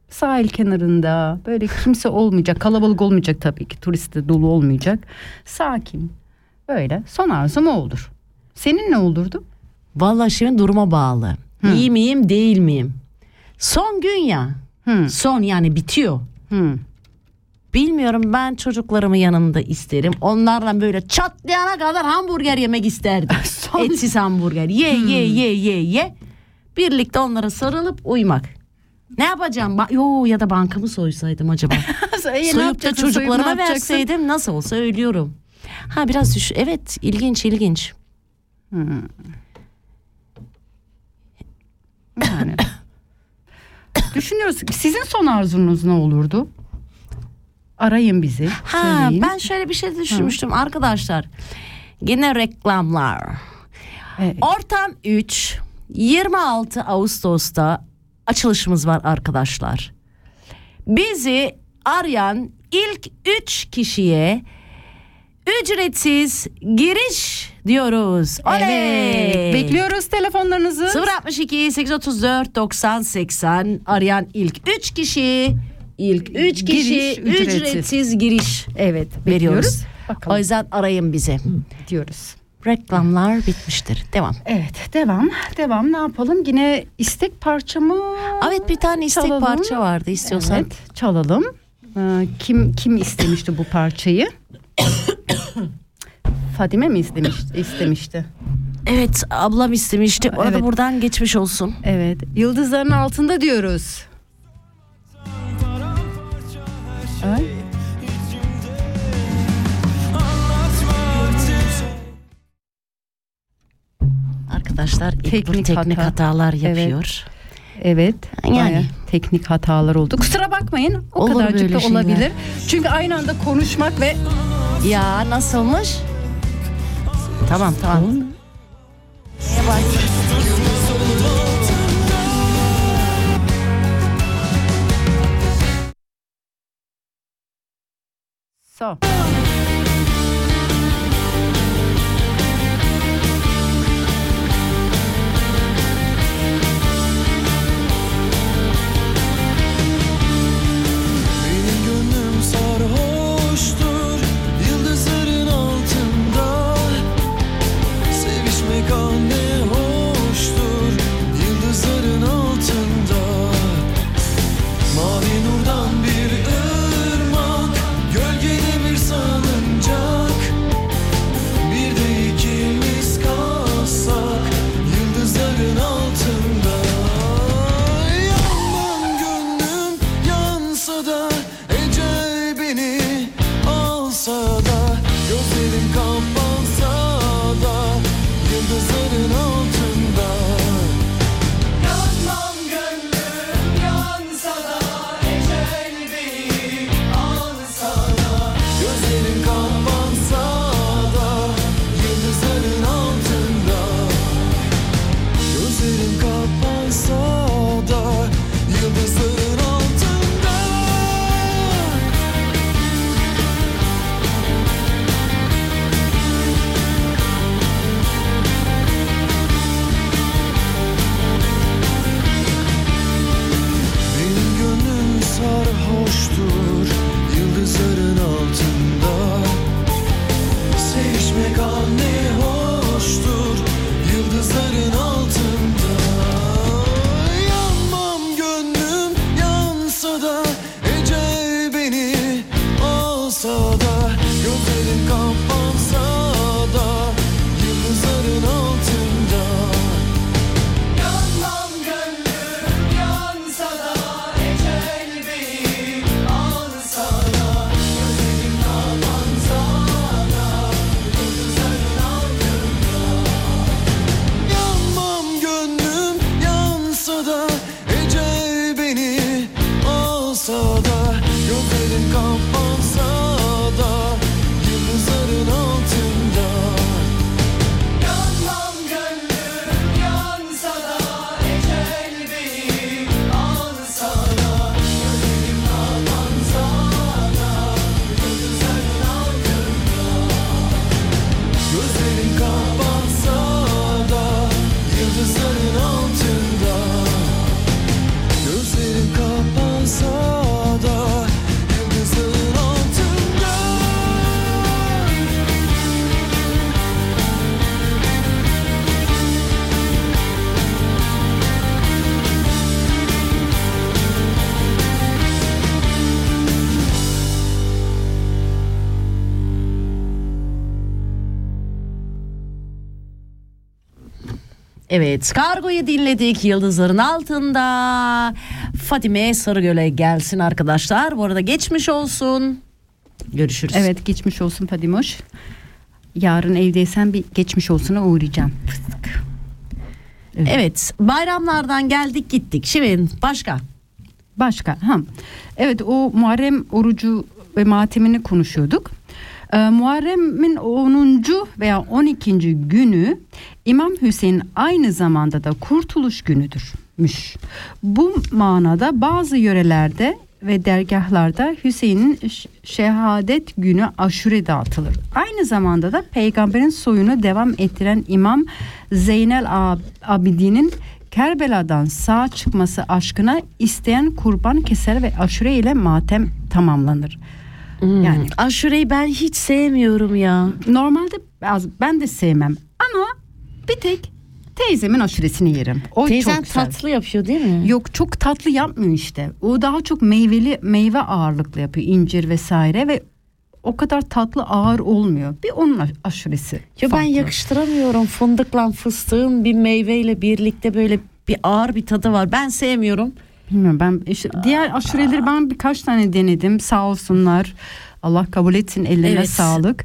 sahil kenarında böyle kimse olmayacak, kalabalık olmayacak tabii ki. Turist de dolu olmayacak. Sakin. Böyle son arzum o olur. Senin ne olurdu?
Vallahi şimdi duruma bağlı. İyi miyim değil miyim? Son gün ya.
Hı.
Son yani bitiyor.
Hı.
Bilmiyorum ben çocuklarımı yanımda isterim. Onlarla böyle çatlayana kadar hamburger yemek isterdim. Etsiz hamburger. Ye ye ye ye ye. Birlikte onlara sarılıp uyumak. Ne yapacağım? Ba- Yo ya da bankamı soysaydım acaba.
E,
Soyup da çocuklarıma verseydim nasıl olsa ölüyorum. Ha biraz düş. Evet ilginç ilginç.
Yani. Düşünüyoruz. Sizin son arzunuz ne olurdu? Arayın bizi.
Ha
söyleyin.
ben şöyle bir şey düşünmüştüm arkadaşlar. Yine reklamlar.
Evet.
Ortam 3 26 Ağustos'ta açılışımız var arkadaşlar. Bizi arayan ilk 3 kişiye ücretsiz giriş diyoruz. Oley!
Evet. Bekliyoruz telefonlarınızı.
062 834 90 80 arayan ilk 3 kişi ilk 3 kişi
Giriş ücretsiz.
ücretsiz giriş
Evet.
veriyoruz.
Bekliyoruz.
O
Bakalım
yüzden arayın bizi.
diyoruz.
Reklamlar bitmiştir. Devam.
Evet devam devam ne yapalım yine istek parçamı
Evet bir tane istek
Çalalım.
parça vardı istiyorsan.
Evet çalalım Ee, kim kim istemişti bu parçayı Fadime mi istemişti istemişti
Evet ablam istemişti. Ona da
Evet.
buradan geçmiş olsun.
evet yıldızların altında diyoruz Ay,
Arkadaşlar teknik,
Teknik
teknik
hata.
hatalar
Evet.
yapıyor.
evet
Yani.
bayağı teknik hatalar oldu kusura bakmayın o
Olur
kadarcık da
şeyler.
olabilir çünkü aynı anda konuşmak ve
Ya nasılmış? Tamam tamam. Bye.
so.
Evet Kargo'yu dinledik Yıldızların altında. Fatime Sarıgöl'e gelsin arkadaşlar. Bu arada geçmiş olsun. Görüşürüz.
Evet geçmiş olsun Fadimoş. Yarın evdeysen bir geçmiş olsuna uğrayacağım. Fıstık.
Evet bayramlardan geldik gittik. Şimdi başka.
Başka. Ha. Evet o Muharrem orucu ve matemini konuşuyorduk. Ee, Muharrem'in 10. veya 12. günü İmam Hüseyin aynı zamanda da kurtuluş günüdürmüş. Bu manada bazı yörelerde ve dergahlarda Hüseyin'in şehadet günü aşure dağıtılır. Aynı zamanda da peygamberin soyunu devam ettiren İmam Zeynel Ab- Abidin'in Kerbela'dan sağ çıkması aşkına isteyen kurban keser ve aşure ile matem tamamlanır. Yani
Aşureyi ben hiç sevmiyorum ya.
normalde az- ben de sevmem ama bir tek teyzemin aşuresini yerim. O
Teyzen
çok güzel.
tatlı yapıyor değil mi?
Yok çok tatlı yapmıyor işte. O daha çok meyveli meyve ağırlıklı yapıyor. incir vesaire ve o kadar tatlı ağır olmuyor. Bir onun aş- aşuresi.
Ya ben yakıştıramıyorum fındıkla fıstığın bir meyveyle birlikte böyle bir ağır bir tadı var. Ben sevmiyorum.
Bilmiyorum ben işte diğer aşureleri ben birkaç tane denedim. Sağ olsunlar. Allah kabul etsin ellerine
Evet.
sağlık.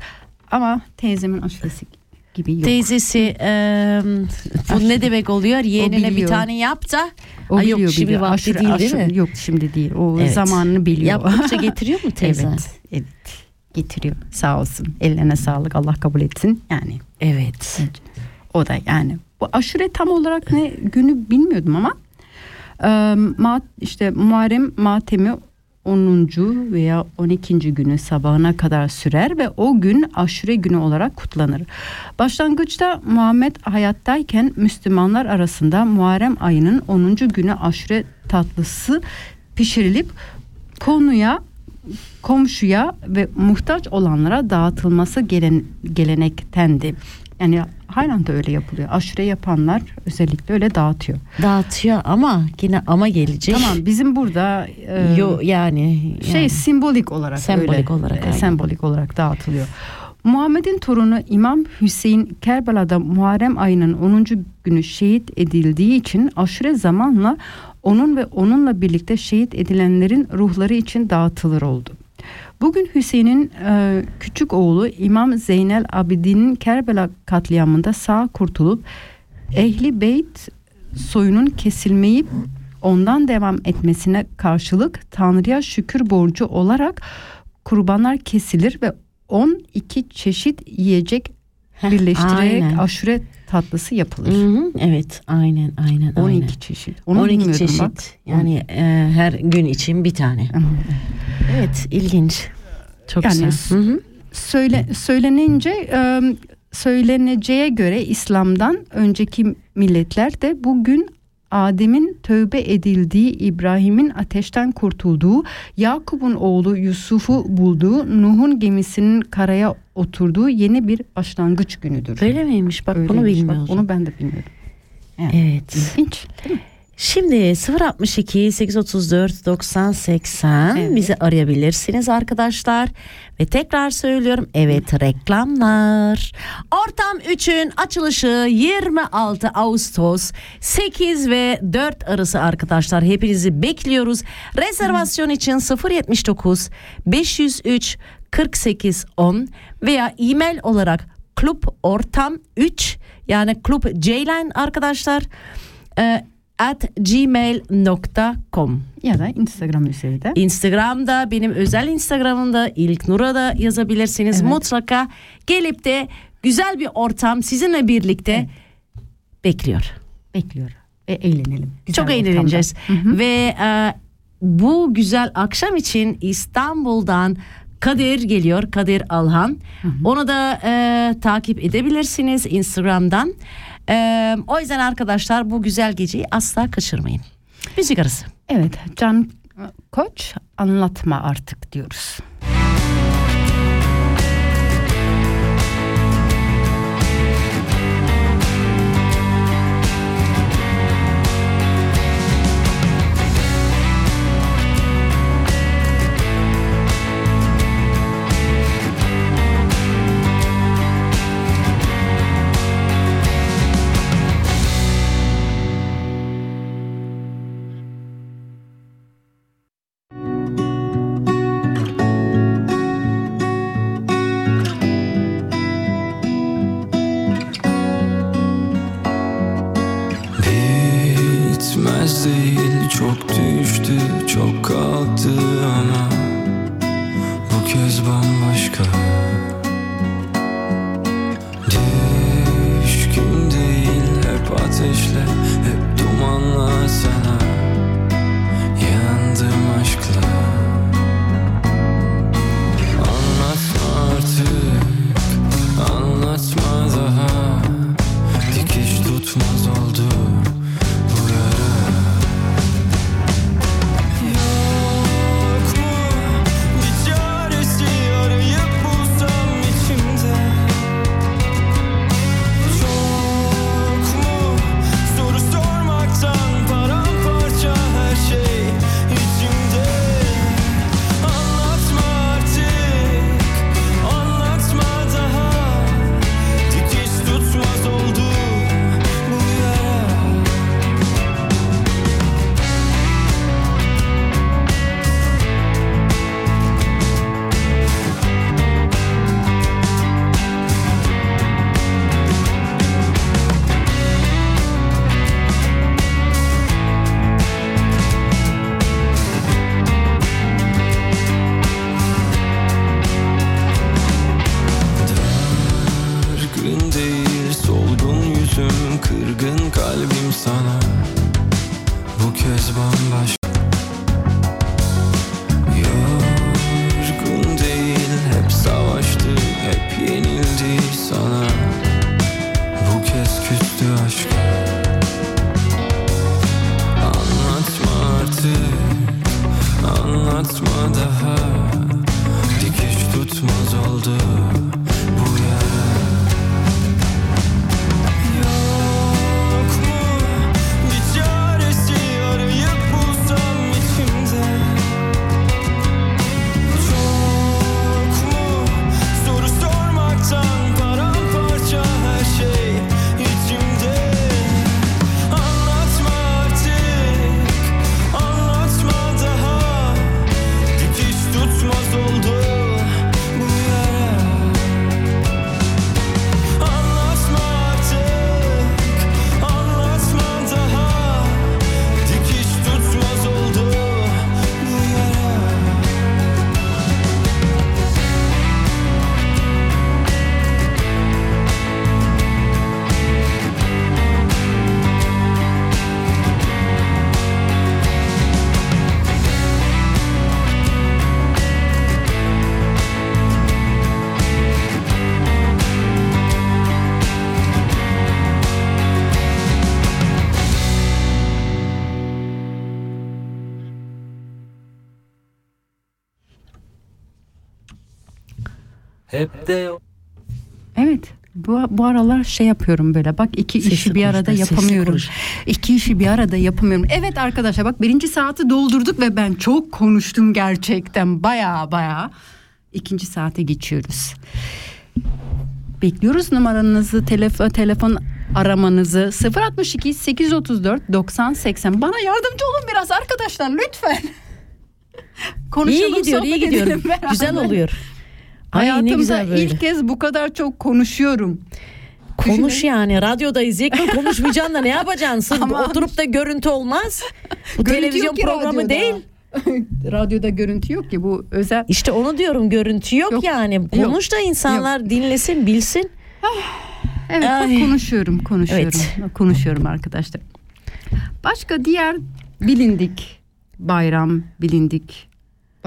Ama teyzemin aşuresi gibi yok.
Teyzesi eee, bu ne demek oluyor? Yeğenine bir tane yap da.
o biliyor
yok şimdi
biliyor.
vakti
Aşure-
değil değil
aşure-
mi?
Yok şimdi değil. O
Evet.
zamanını biliyor.
Yaptıkça getiriyor mu teyze?
Evet, evet. Getiriyor. Sağ olsun. Ellerine sağlık. Allah kabul etsin. Yani
Evet.
o da yani. Bu aşure tam olarak ne günü bilmiyordum ama e, ma, işte Muharrem matemi 10. veya 12. günü sabahına kadar sürer ve o gün aşure günü olarak kutlanır. Başlangıçta Muhammed hayattayken Müslümanlar arasında Muharrem ayının 10. günü aşure tatlısı pişirilip konuya komşuya ve muhtaç olanlara dağıtılması gelen, gelenektendi. Yani halen de öyle yapılıyor. Aşure yapanlar özellikle öyle dağıtıyor.
Dağıtıyor ama yine ama gelecek.
Tamam bizim burada e,
Yo yani,
şey
yani.
simbolik olarak
Sembolik
öyle,
olarak,
e, sembolik olarak dağıtılıyor. Muhammed'in torunu İmam Hüseyin Kerbela'da Muharrem ayının 10. günü şehit edildiği için aşure zamanla onun ve onunla birlikte şehit edilenlerin ruhları için dağıtılır oldu. Bugün Hüseyin'in e, küçük oğlu İmam Zeynel Abidin'in Kerbela katliamında sağ kurtulup Ehli Beyt soyunun kesilmeyip ondan devam etmesine karşılık Tanrı'ya şükür borcu olarak kurbanlar kesilir ve 12 çeşit yiyecek birleştirerek
aynen.
aşure tatlısı yapılır.
Hı hı, evet aynen aynen
12
aynen.
çeşit. Onu
12
bilmiyordum
çeşit.
bak.
Yani e, her gün için bir tane. Evet ilginç. Çok
Yani
güzel. Hı hı.
Söyle, söylenince e, söyleneceğe göre İslam'dan önceki milletler de bugün Adem'in tövbe edildiği, İbrahim'in ateşten kurtulduğu, Yakup'un oğlu Yusuf'u bulduğu, Nuh'un gemisinin karaya oturduğu yeni bir başlangıç günüdür.
Böyle miymiş? Bak bunu
Öyleymiş. Bak,
bilmiyordum.
Onu ben de bilmiyordum.
Evet.
İlginç. değil mi?
Şimdi 062 834 90 80
Evet.
bizi arayabilirsiniz arkadaşlar. Ve tekrar söylüyorum evet reklamlar. Ortam 3'ün açılışı 26 Ağustos 8 ve 4 arası arkadaşlar. Hepinizi bekliyoruz. Rezervasyon için 079 503 48 10 veya e-mail olarak klub ortam 3 yani klub Ceylan arkadaşlar. Ee, at gmail.com
Ya da Instagram üzerinde.
Instagram'da benim özel Instagram'ımda İlk Nur'a da yazabilirsiniz.
Evet.
Mutlaka gelip de güzel bir ortam sizinle birlikte bekliyor.
Bekliyor. Ve eğlenelim. Güzel
Çok
ortamda.
eğleneceğiz. Ve e, bu güzel akşam için İstanbul'dan Kadir geliyor. Kadir Alhan. Onu da e, takip edebilirsiniz Instagram'dan. E, o yüzden arkadaşlar bu güzel geceyi asla kaçırmayın. Müzik arası.
Evet Can Koç anlatma artık diyoruz.
Bu,
aralar şey yapıyorum böyle bak iki
Sesli
işi bir
konuş,
arada yapamıyorum.
konuş.
İki işi bir arada yapamıyorum. Evet arkadaşlar bak birinci saati doldurduk ve ben çok konuştum gerçekten baya baya. İkinci saate geçiyoruz. Bekliyoruz numaranızı telefon telefon aramanızı 062 834 90 80 bana yardımcı olun biraz arkadaşlar lütfen. Konuşalım,
iyi gidiyor, iyi gidiyor. Güzel oluyor. Ay
Hayatımda
ne güzel böyle.
ilk kez bu kadar çok konuşuyorum.
Konuş yani radyodayız. Yakın konuşmayacaksın da ne yapacaksın? Sırf
Ama-
oturup da görüntü olmaz. Bu
Görüntü
televizyon
yok
programı
radyoda.
değil.
radyoda görüntü yok ki bu özel.
İşte onu diyorum görüntü yok,
Yok.
yani. Konuş da insanlar dinlesin bilsin.
Evet
Ay.
konuşuyorum konuşuyorum. Konuşuyorum arkadaşlar. Başka diğer bilindik bayram bilindik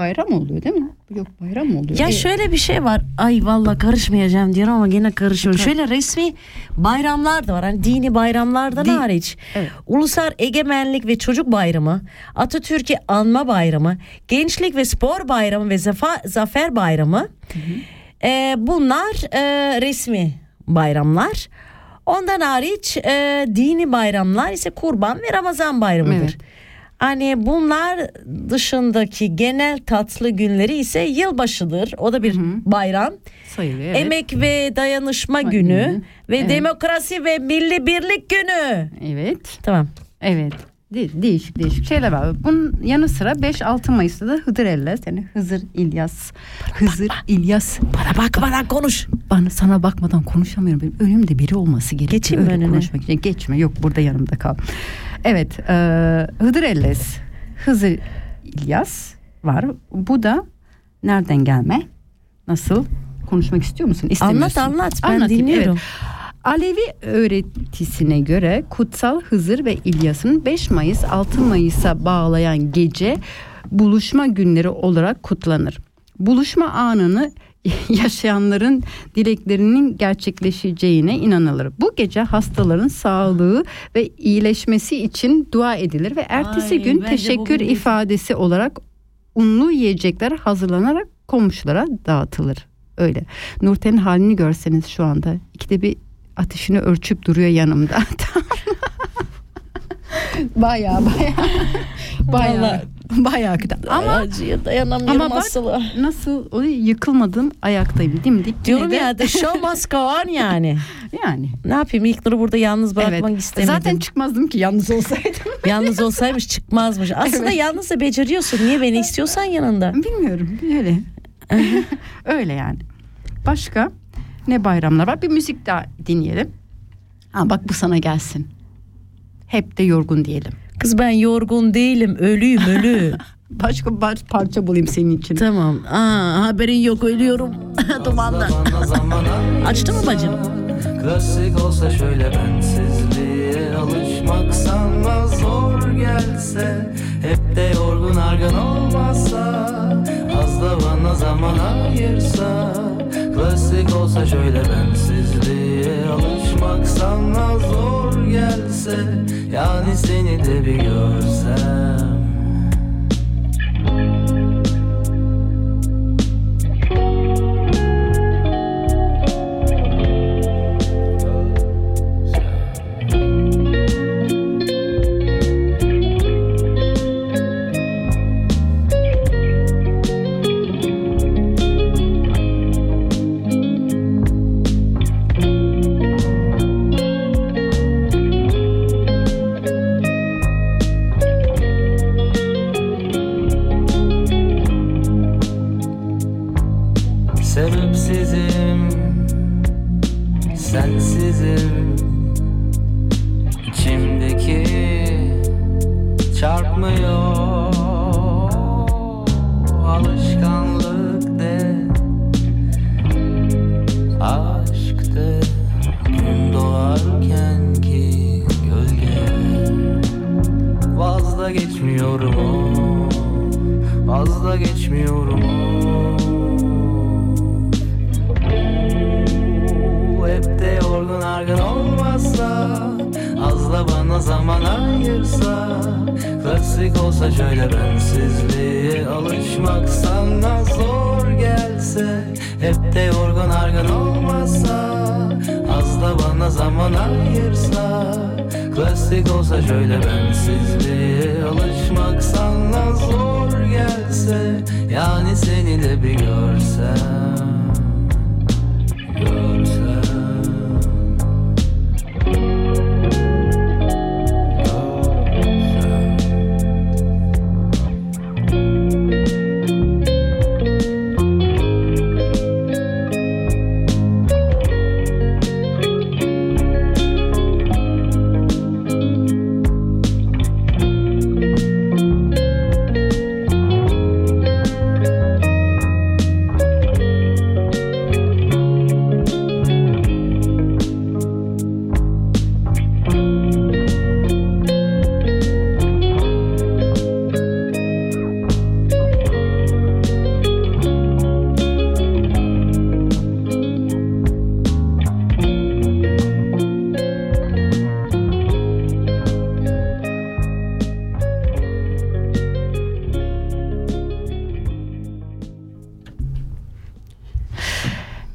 bayram oluyor değil mi? Yok bayram mı oluyor?
Ya
Evet.
şöyle bir şey var. Ay valla karışmayacağım diyorum ama gene karışıyorum. Şöyle resmi bayramlar da var. Hani dini bayramlardan
Di-
hariç.
Evet.
Ulusal Egemenlik ve Çocuk Bayramı, Atatürk'ü Anma Bayramı, Gençlik ve Spor Bayramı ve Zafa- Zafer Bayramı. Ee, bunlar e, resmi bayramlar. Ondan hariç e, dini bayramlar ise Kurban ve Ramazan Bayramıdır.
Evet.
Hani bunlar dışındaki genel tatlı günleri ise yılbaşıdır. O da bir bayram.
sayılıyor. Evet.
Emek ve dayanışma
Günü.
günü ve
Evet.
demokrasi ve milli birlik günü.
Evet.
Tamam.
Evet. De- değişik değişik şeyler var. Bunun yanı sıra 5-6 Mayıs'ta da Hıdır Ellez yani Hızır İlyas. Hızır İlyas.
Bana bakmadan konuş.
Bana sana bakmadan konuşamıyorum. Benim önümde biri olması gerekiyor.
Geçeyim
Öyle
önüne?
Konuşmak için. Geçme yok burada yanımda kal. Evet e, Hıdır Ellez. Hızır İlyas var. Bu da nereden gelme? Nasıl? Konuşmak istiyor musun?
Anlat anlat ben
Anlatayım,
dinliyorum.
Alevi öğretisine göre Kutsal Hızır ve İlyas'ın 5 Mayıs 6 Mayıs'a bağlayan gece buluşma günleri olarak kutlanır. Buluşma anını yaşayanların dileklerinin gerçekleşeceğine inanılır. Bu gece hastaların sağlığı ve iyileşmesi için dua edilir ve ertesi
Ay,
gün teşekkür
bugün-
ifadesi olarak unlu yiyecekler hazırlanarak komşulara dağıtılır. Öyle. Nurten'in halini görseniz şu anda ikide bir ateşini ölçüp duruyor yanımda. baya baya baya
Vallahi.
baya kötü. Ama
acıya dayanamıyorum
ama bak
hastalığa.
nasıl o yıkılmadım ayaktayım dimdik.
Diyorum
de-
ya the show must go on yani.
yani.
Ne yapayım İlknur'u burada yalnız bırakmak
Evet.
istemedim.
Zaten çıkmazdım ki yalnız olsaydım.
Yalnız olsaymış çıkmazmış. Aslında yalnız da beceriyorsun. Niye beni istiyorsan yanında?
Bilmiyorum öyle. öyle yani. Başka ne bayramlar var? Bir müzik daha dinleyelim. Ha bak bu sana gelsin. Hep de yorgun diyelim.
Kız ben yorgun değilim. Ölüyüm ölü.
Başka bir parça bulayım senin için.
tamam. Aa, haberin yok ölüyorum.
Zamana
Açtı mı bacım?
Klasik olsa şöyle bensizliğe alışmak sana zor gelse Hep de yorgun argın olmazsa Az da bana zaman ayırsa Klasik olsa şöyle bensizliğe alışmak sana zor gelse Yani seni de bir görsem Vazda geçmiyorum. Hep de yorgun argın olmazsa Az da bana zaman ayırsa Klasik olsa şöyle bensizliğe alışmak sana zor gelse Hep de yorgun argın olmazsa Az da bana zaman ayırsa Klasik olsa şöyle bensizliğe alışmak sana zor gelse Yani seni de bir Görsem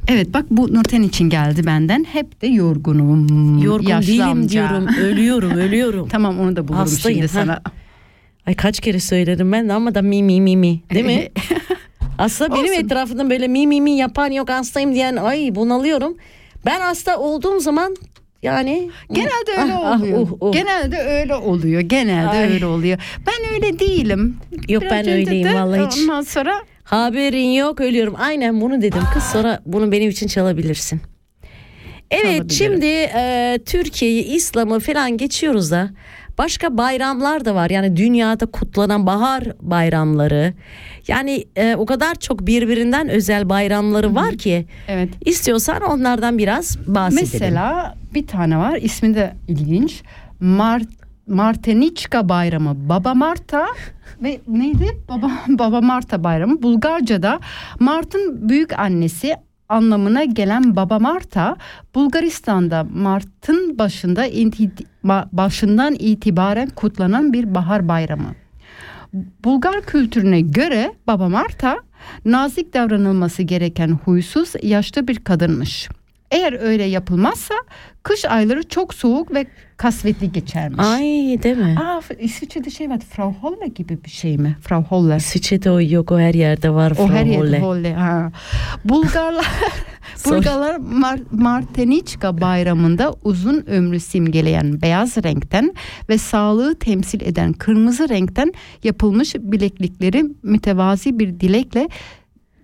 Evet bak bu Nurten için geldi benden. Hep de yorgunum.
Yorgun
yaşlı
değilim
amca.
diyorum. Ölüyorum, ölüyorum.
Tamam onu da bulurum
Hastayım,
şimdi
ha.
sana.
Ay kaç kere söyledim ben de ama da mi mi mi mi değil mi? Aslında benim
Olsun.
etrafımda böyle mi mi mi yapan yok hastayım diyen ay bunalıyorum. Ben hasta olduğum zaman yani
Genelde öyle
Ah, ah,
oluyor.
uh, uh.
Genelde öyle oluyor. Genelde
Ay.
öyle oluyor. Ben öyle değilim.
Yok,
Biraz
ben öyleyim
de
vallahi hiç.
Ondan sonra
haberin yok ölüyorum. Aynen bunu dedim kız sonra bunu benim için çalabilirsin. Evet şimdi e, Türkiye'yi İslam'ı falan geçiyoruz da başka bayramlar da var. Yani dünyada kutlanan bahar bayramları. Yani e, o kadar çok birbirinden özel bayramları var ki
evet.
istiyorsan onlardan biraz bahsedelim.
Mesela bir tane var. ismi de ilginç. Mart Marteniçka Bayramı. Baba Marta ve neydi? Baba Baba Marta Bayramı. Bulgarca'da Mart'ın büyük annesi anlamına gelen Baba Marta Bulgaristan'da Mart'ın başında başından itibaren kutlanan bir bahar bayramı. Bulgar kültürüne göre Baba Marta nazik davranılması gereken huysuz yaşlı bir kadınmış. Eğer öyle yapılmazsa kış ayları çok soğuk ve kasvetli geçermiş.
Ay değil mi?
Aa, İsviçre'de şey var Frau Holle gibi bir şey mi? Frau Holle.
İsviçre'de o yok o her yerde var.
O her
Frau
yerde
Holle.
Holle. Ha. Bulgarlar. Bulgarlar Mar- Marteniçka bayramında uzun ömrü simgeleyen beyaz renkten ve sağlığı temsil eden kırmızı renkten yapılmış bileklikleri mütevazi bir dilekle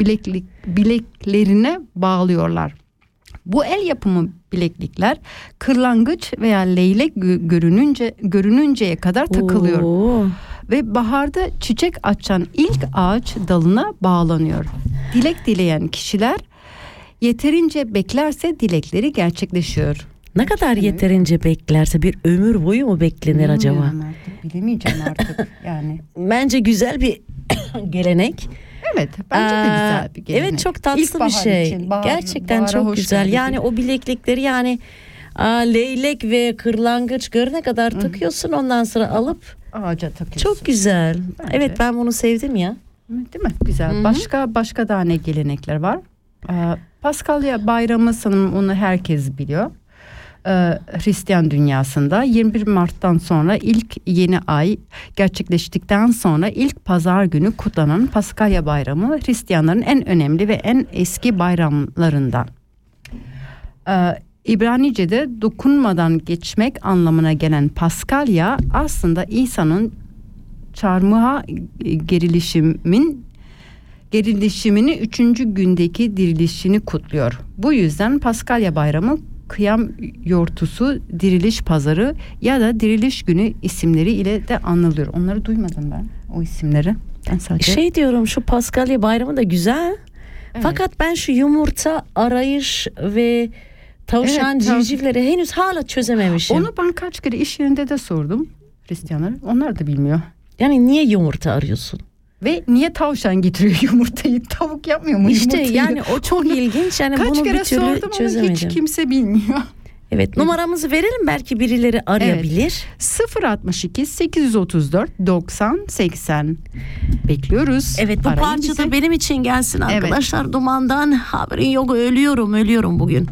bileklik bileklerine bağlıyorlar. Bu el yapımı bileklikler kırlangıç veya leylek gö- görününce görününceye kadar takılıyor
Oo.
ve baharda çiçek açan ilk ağaç dalına bağlanıyor. Dilek dileyen kişiler yeterince beklerse dilekleri gerçekleşiyor.
Ne kadar yeterince beklerse bir ömür boyu mu beklenir acaba?
Artık, bilemeyeceğim artık yani.
Bence güzel bir gelenek.
Evet bence de
Aa,
güzel bir gelenek.
Evet çok tatlı bir
İlkbahar
şey.
için, bahar-
Gerçekten çok
hoş
güzel.
geldin.
Yani o bileklikleri yani aa, leylek ve kırlangıç görene kadar takıyorsun ondan sonra alıp
ağaca takıyorsun.
çok güzel.
Bence.
Evet ben bunu sevdim ya.
Değil mi? Güzel.
Hı hı.
Başka başka daha ne gelenekler var? Ee, Paskalya bayramı sanırım onu herkes biliyor. Ee, Hristiyan dünyasında 21 Mart'tan sonra ilk yeni ay gerçekleştikten sonra ilk pazar günü kutlanan Paskalya bayramı Hristiyanların en önemli ve en eski bayramlarından. Ee, İbranice'de dokunmadan geçmek anlamına gelen Paskalya aslında İsa'nın çarmıha gerilişimin gerilişimini üçüncü gündeki dirilişini kutluyor. Bu yüzden Paskalya Bayramı kıyam yortusu, diriliş pazarı ya da diriliş günü isimleri ile de anılıyor. Onları duymadım ben o isimleri. Ben sadece
Şey diyorum şu Paskalya bayramı da güzel.
Evet.
Fakat ben şu yumurta arayış ve tavşan
Evet,
civcivleri henüz hala çözememişim.
onu ben kaç kere iş yerinde de sordum Hristiyanlara. Onlar da bilmiyor.
Yani niye yumurta arıyorsun?
Ve niye tavşan getiriyor yumurtayı? Tavuk yapmıyor mu
İşte
yumurtayı?
yani o çok ilginç. Yani
Kaç
bunu
kere
bir türlü
sordum ama
çözemedim.
hiç kimse bilmiyor.
Evet numaramızı verelim belki birileri arayabilir.
062 834 90 80 bekliyoruz.
Evet bu
Arayın
parça da benim için gelsin
Evet.
arkadaşlar. Dumandan haberin yok ölüyorum ölüyorum bugün.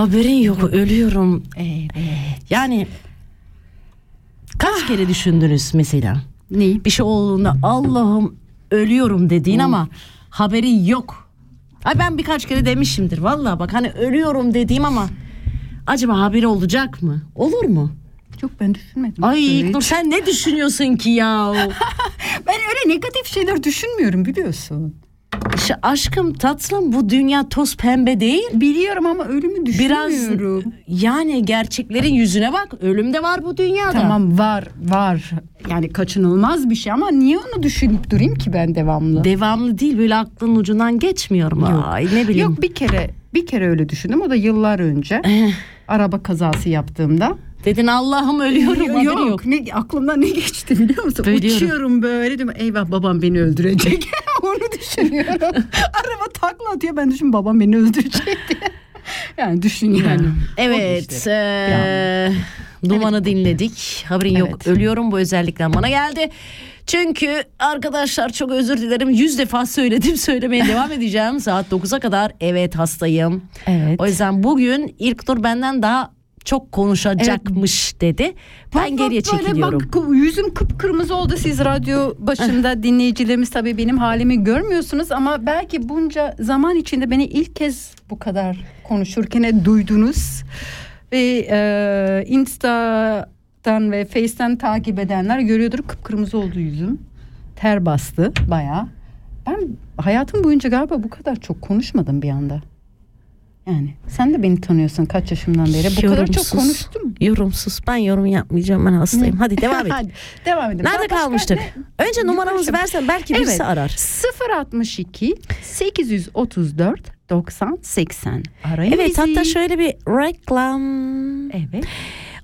Haberin yok ölüyorum.
Evet.
Yani kaç kere düşündünüz mesela?
Neyi?
Bir şey olduğunda Allah'ım ölüyorum dediğin ama haberi yok. Ay ben birkaç kere demişimdir vallahi bak hani ölüyorum dediğim ama acaba haberi olacak mı? Olur mu?
Yok ben düşünmedim.
Ay. İlknur sen ne düşünüyorsun ki ya?
Ben öyle negatif şeyler düşünmüyorum biliyorsun.
İşte aşkım tatlım bu dünya toz pembe değil.
Biliyorum ama ölümü
Biraz
düşünmüyorum.
yani gerçeklerin yüzüne bak. Ölüm de var bu dünyada.
Tamam var var. Yani kaçınılmaz bir şey ama niye onu düşünüp durayım ki ben devamlı?
Devamlı değil böyle aklın ucundan geçmiyor mu?
Yok.
Ay ne bileyim.
Yok bir kere bir kere öyle düşündüm. O da yıllar önce.
Eh.
araba kazası yaptığımda.
Dedin Allah'ım ölüyorum yok.
yok. Ne, aklımdan ne geçti biliyor musun?
Biliyorum.
Uçuyorum böyle diyorum. Eyvah babam beni öldürecek. Onu düşünüyorum. Araba takla atıyor. Ben düşün babam beni öldürecek diye. Yani düşün yani.
Evet.
İşte.
eee, Duman'ı dinledik. Haberin yok.
Evet.
Ölüyorum bu özellikten bana geldi. Çünkü arkadaşlar çok özür dilerim. Yüz defa söyledim. Söylemeye devam edeceğim. Saat 9'a kadar evet hastayım.
Evet.
O yüzden bugün ilk tur benden daha çok konuşacakmış dedi. Ben
Bak,
geriye
bak,
çekiliyorum.
Bak, yüzüm kıpkırmızı oldu. Siz radyo başında dinleyicilerimiz tabii benim halimi görmüyorsunuz ama belki bunca zaman içinde beni ilk kez bu kadar konuşurken duydunuz. Ve e, Insta'dan ve Face'ten takip edenler görüyordur kıpkırmızı oldu yüzüm. Ter bastı bayağı. Ben hayatım boyunca galiba bu kadar çok konuşmadım bir anda. Yani sen de beni tanıyorsun kaç yaşımdan beri. Bu kadar çok
Yorumsuz.
konuştum.
Yorumsuz. Ben yorum yapmayacağım. Ben hastayım. Hadi devam et.
Hadi, devam edelim.
Nerede
Daha
kalmıştık?
ne-
Önce numaramızı versen belki birisi
Evet.
arar.
062 834 90 80. Arayın
Evet
bizi.
hatta şöyle bir reklam.
Evet.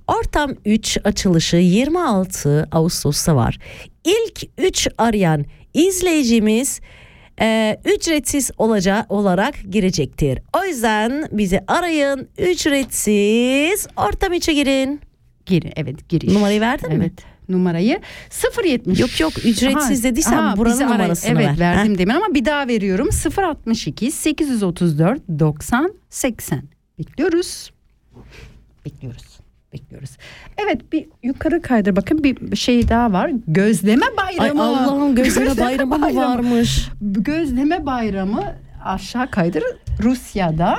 Ortam 3 açılışı 26 Ağustos'ta var. İlk 3 arayan izleyicimiz e, ücretsiz olacağı olarak girecektir. O yüzden bizi arayın ücretsiz ortam 3'e girin.
Gir, evet giriş.
Numarayı verdin mi?
Evet. Numarayı 070.
Yok yok ücretsiz dediysem buranın
bizi arayın.
numarasını
Evet
ver.
verdim
Heh.
demin ama bir daha veriyorum. 062 834 90 80. Bekliyoruz. Bekliyoruz. Bekliyoruz. Evet bir yukarı kaydır bakın bir şey daha var. Gözleme
Ay
bayramı.
Allah'ım gözlere bayramı mı
bayramı.
varmış?
Gözleme bayramı aşağı kaydır Rusya'da.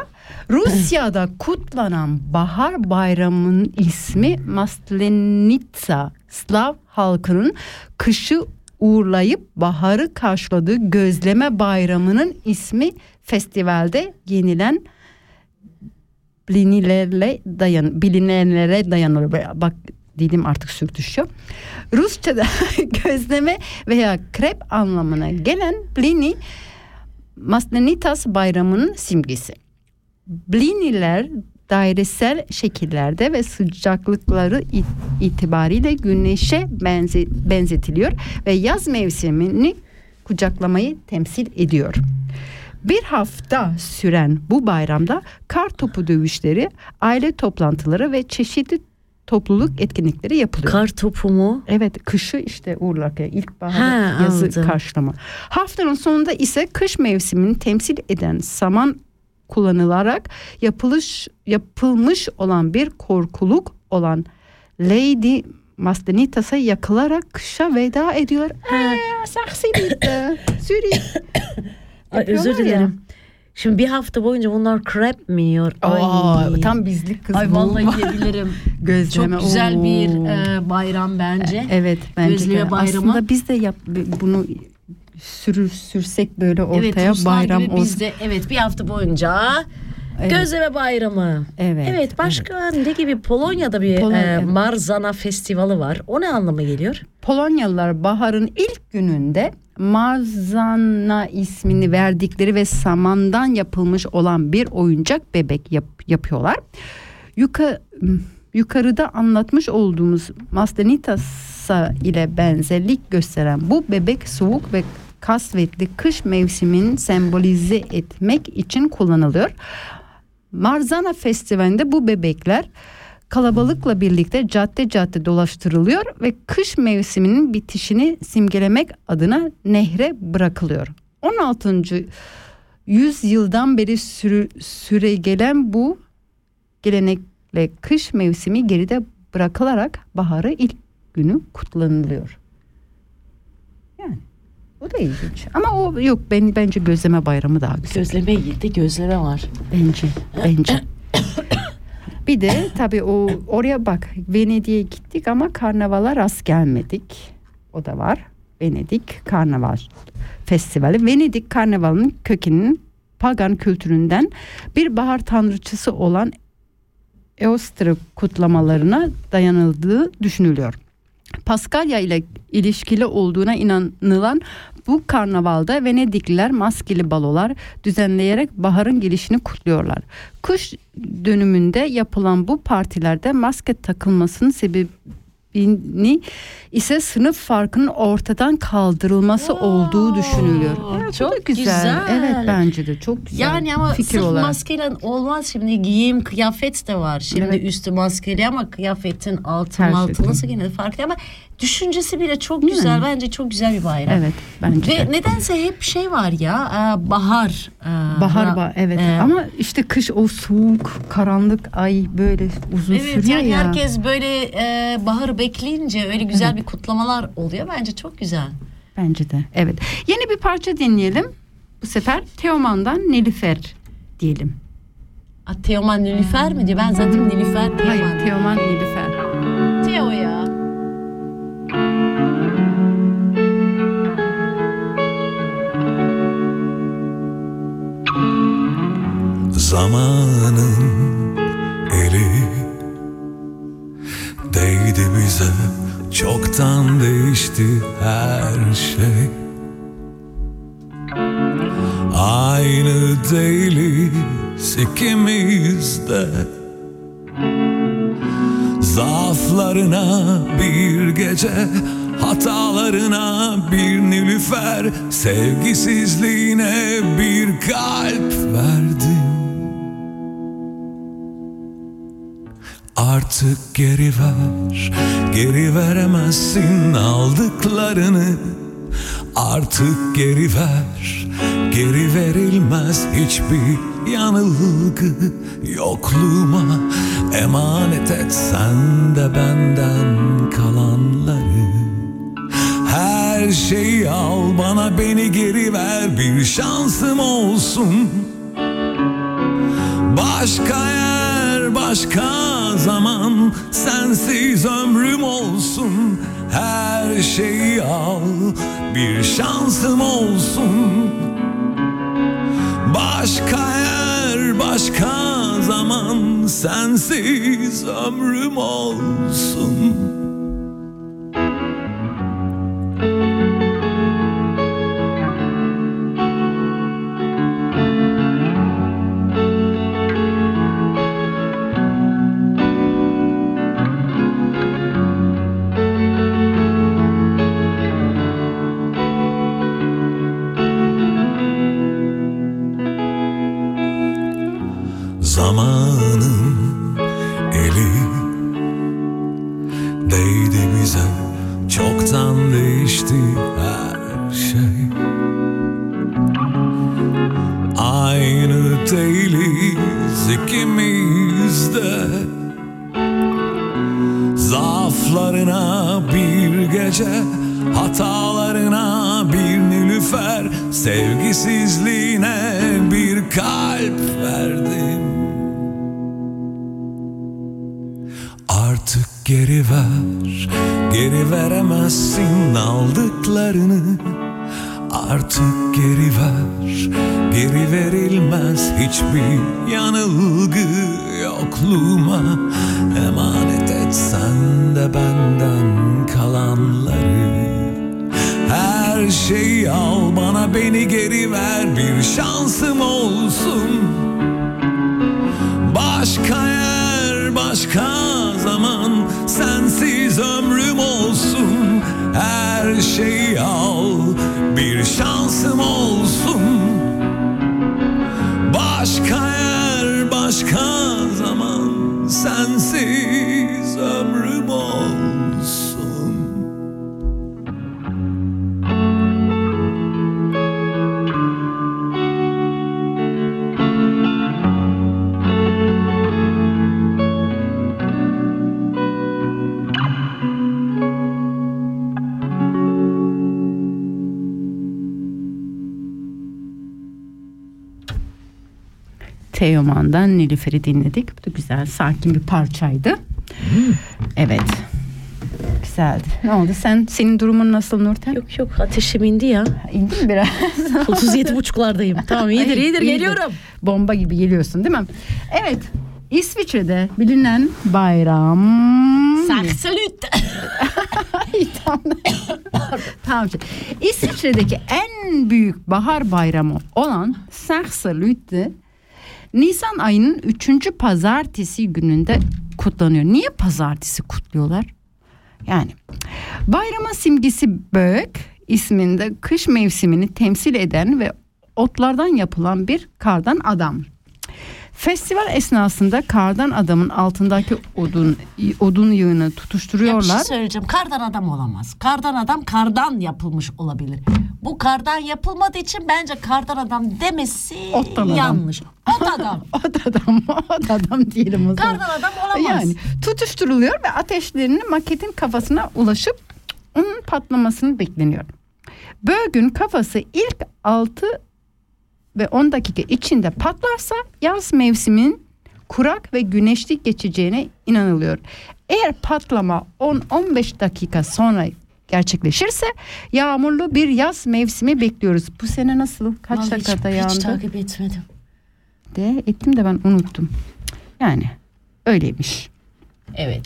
Rusya'da kutlanan bahar bayramının ismi Maslenitsa. Slav halkının kışı uğurlayıp baharı karşıladığı gözleme bayramının ismi festivalde yenilen bilinirlerle dayan bilinenlere dayanır. Bak dilim artık sürtüşüyor. Rusça'da gözleme veya krep anlamına gelen blini Maslenitas bayramının simgesi. Bliniler dairesel şekillerde ve sıcaklıkları it- itibariyle güneşe benze- benzetiliyor ve yaz mevsimini kucaklamayı temsil ediyor. Bir hafta süren bu bayramda kar topu dövüşleri, aile toplantıları ve çeşitli topluluk etkinlikleri yapılıyor.
Kar topu mu?
Evet kışı işte uğurlarken ilkbahar
Ha,
yazı
anladım.
karşılama. Haftanın sonunda ise kış mevsimini temsil eden saman kullanılarak yapılış yapılmış olan bir korkuluk olan Lady Mastenitas'a yakılarak kışa veda ediyor. Eee saksiydi.
Ay, özür
Yapıyorlar ya.
dilerim. Şimdi bir hafta boyunca bunlar crab mi yiyor?
Aa, tam bizlik kız
Ay vallahi diyebilirim.
Gözleme.
Çok güzel
Oo.
bir e, bayram bence.
Evet bence
Gözleme
de.
bayramı.
Aslında biz de yap, bunu sürür sürsek böyle
evet
ortaya
Ruslar
bayram
gibi
olsun.
biz de evet bir hafta boyunca
Evet.
gözleme bayramı.
Evet,
Evet başka ne gibi Polonya'da bir
Polonya,
e,
evet.
Marzana festivali var. O ne anlama geliyor?
Polonyalılar baharın ilk gününde Marzana ismini verdikleri ve samandan yapılmış olan bir oyuncak bebek yap- yapıyorlar. Yuka, yukarıda anlatmış olduğumuz Mastenitasa ile benzerlik gösteren bu bebek soğuk ve kasvetli kış mevsimini sembolize etmek için kullanılıyor. Marzana Festivali'nde bu bebekler kalabalıkla birlikte cadde cadde dolaştırılıyor ve kış mevsiminin bitişini simgelemek adına nehre bırakılıyor. 16. yüzyıldan beri sürü, süre gelen bu gelenekle kış mevsimi geride bırakılarak baharı ilk günü kutlanılıyor. Yani o da ilginç. Ama o yok ben bence gözleme bayramı daha güzel.
Gözleme yedi gözleme var.
Bence bence. Bir de tabii o oraya bak Venedik'e gittik ama karnavala rast gelmedik. O da var. Venedik Karnaval Festivali. Venedik Karnavalı'nın kökeninin pagan kültüründen bir bahar tanrıçısı olan Eostre kutlamalarına dayanıldığı düşünülüyor. Paskalya ile ilişkili olduğuna inanılan bu karnavalda Venedikliler maskeli balolar düzenleyerek baharın gelişini kutluyorlar. Kış dönümünde yapılan bu partilerde maske takılmasının sebebini ise sınıf farkının ortadan kaldırılması olduğu düşünülüyor. Evet,
çok
güzel.
güzel.
Evet bence de çok güzel.
Yani ama
fikir
sırf
olarak.
maskeyle olmaz şimdi giyim kıyafet de var. Şimdi
Evet.
üstü maskeli ama kıyafetin altı
Her şey
altı
tabii.
nasıl gene farklı ama düşüncesi bile çok
Değil mi?
güzel. Bence çok güzel bir bayram.
Evet bence
Ve
de.
nedense hep şey var ya e, bahar. e,
Bahar ba evet
e,
ama işte kış o soğuk karanlık ay böyle uzun
Evet
sürüyor
yani
ya.
herkes böyle e, baharı bekleyince öyle güzel bir kutlamalar oluyor. Bence çok güzel.
Bence de evet. Yeni bir parça dinleyelim. Bu sefer Teoman'dan Nilüfer diyelim.
A, Teoman Nilüfer mi diyor? Ben zaten Nilüfer Teoman.
Hayır Teoman Nilüfer.
Zamanın eli. Değdi bize Çoktan değişti her şey. Aynı değiliz ikimiz de. Zaaflarına bir gece Hatalarına bir nilüfer. Sevgisizliğine bir kalp verdim Artık geri ver, geri veremezsin aldıklarını. Artık geri ver, geri verilmez hiçbir yanılgı Yokluğuma. Emanet et sen de benden kalanları. Her şeyi al bana beni geri ver bir şansım olsun. Başka yer, başka zaman Sensiz ömrüm olsun. Her şeyi al Bir şansım olsun. Başka yer, başka zaman Sensiz ömrüm olsun kalp verdim. Artık geri ver Geri veremezsin aldıklarını. Artık geri ver Geri verilmez hiçbir yanılgı Yokluğuma. Emanet et sen de benden Her şeyi al. Bana beni geri ver. Bir şansım olsun. Başka yer, başka zaman. Sensiz ömrüm olsun. Her şeyi al. Bir şansım olsun. Başka yer, başka zaman. Sensiz ömrüm olsun
Teoman'dan Nilüfer'i dinledik. Bu da güzel sakin bir parçaydı. Evet. Güzeldi. Ne oldu? Sen senin durumun nasıl Nurten?
Yok yok ateşim indi ya.
İndi mi biraz?
37 buçuklardayım. Tamam iyidir
Ay,
iyidir geliyorum.
Bomba gibi geliyorsun değil mi? Evet. İsviçre'de bilinen bayram.
Saksalüt.
Ay, tamam. tamam. İsviçre'deki en büyük bahar bayramı olan Saksalüt'te Nisan ayının 3. pazartesi gününde kutlanıyor. Niye pazartesi kutluyorlar? Yani bayramın simgesi bök isminde kış mevsimini temsil eden ve otlardan yapılan bir kardan adam. Festival esnasında kardan adamın altındaki odun odun yığını
Ya bir
tutuşturuyorlar.
şey söyleyeceğim. Kardan adam olamaz. Kardan adam kardan yapılmış olabilir. Bu kardan yapılmadığı için bence kardan adam demesi
Ottan adam.
yanlış. Ot adam.
O da adam, o da adam diyelim o zaman.
kardan adam olamaz.
Yani tutuşturuluyor ve ateşlerini maketin kafasına ulaşıp onun patlamasını bekleniyor. Böğün kafası ilk 6 ve 10 dakika içinde patlarsa yaz mevsimin kurak ve güneşli geçeceğine inanılıyor. Eğer patlama 10-15 dakika sonra gerçekleşirse yağmurlu bir yaz mevsimi bekliyoruz. Bu sene nasıl? Kaç
Vallahi hiç-
dakikada
Hiç
yağdı?
takip etmedim.
de ettim de ben unuttum. Yani öyleymiş.
Evet.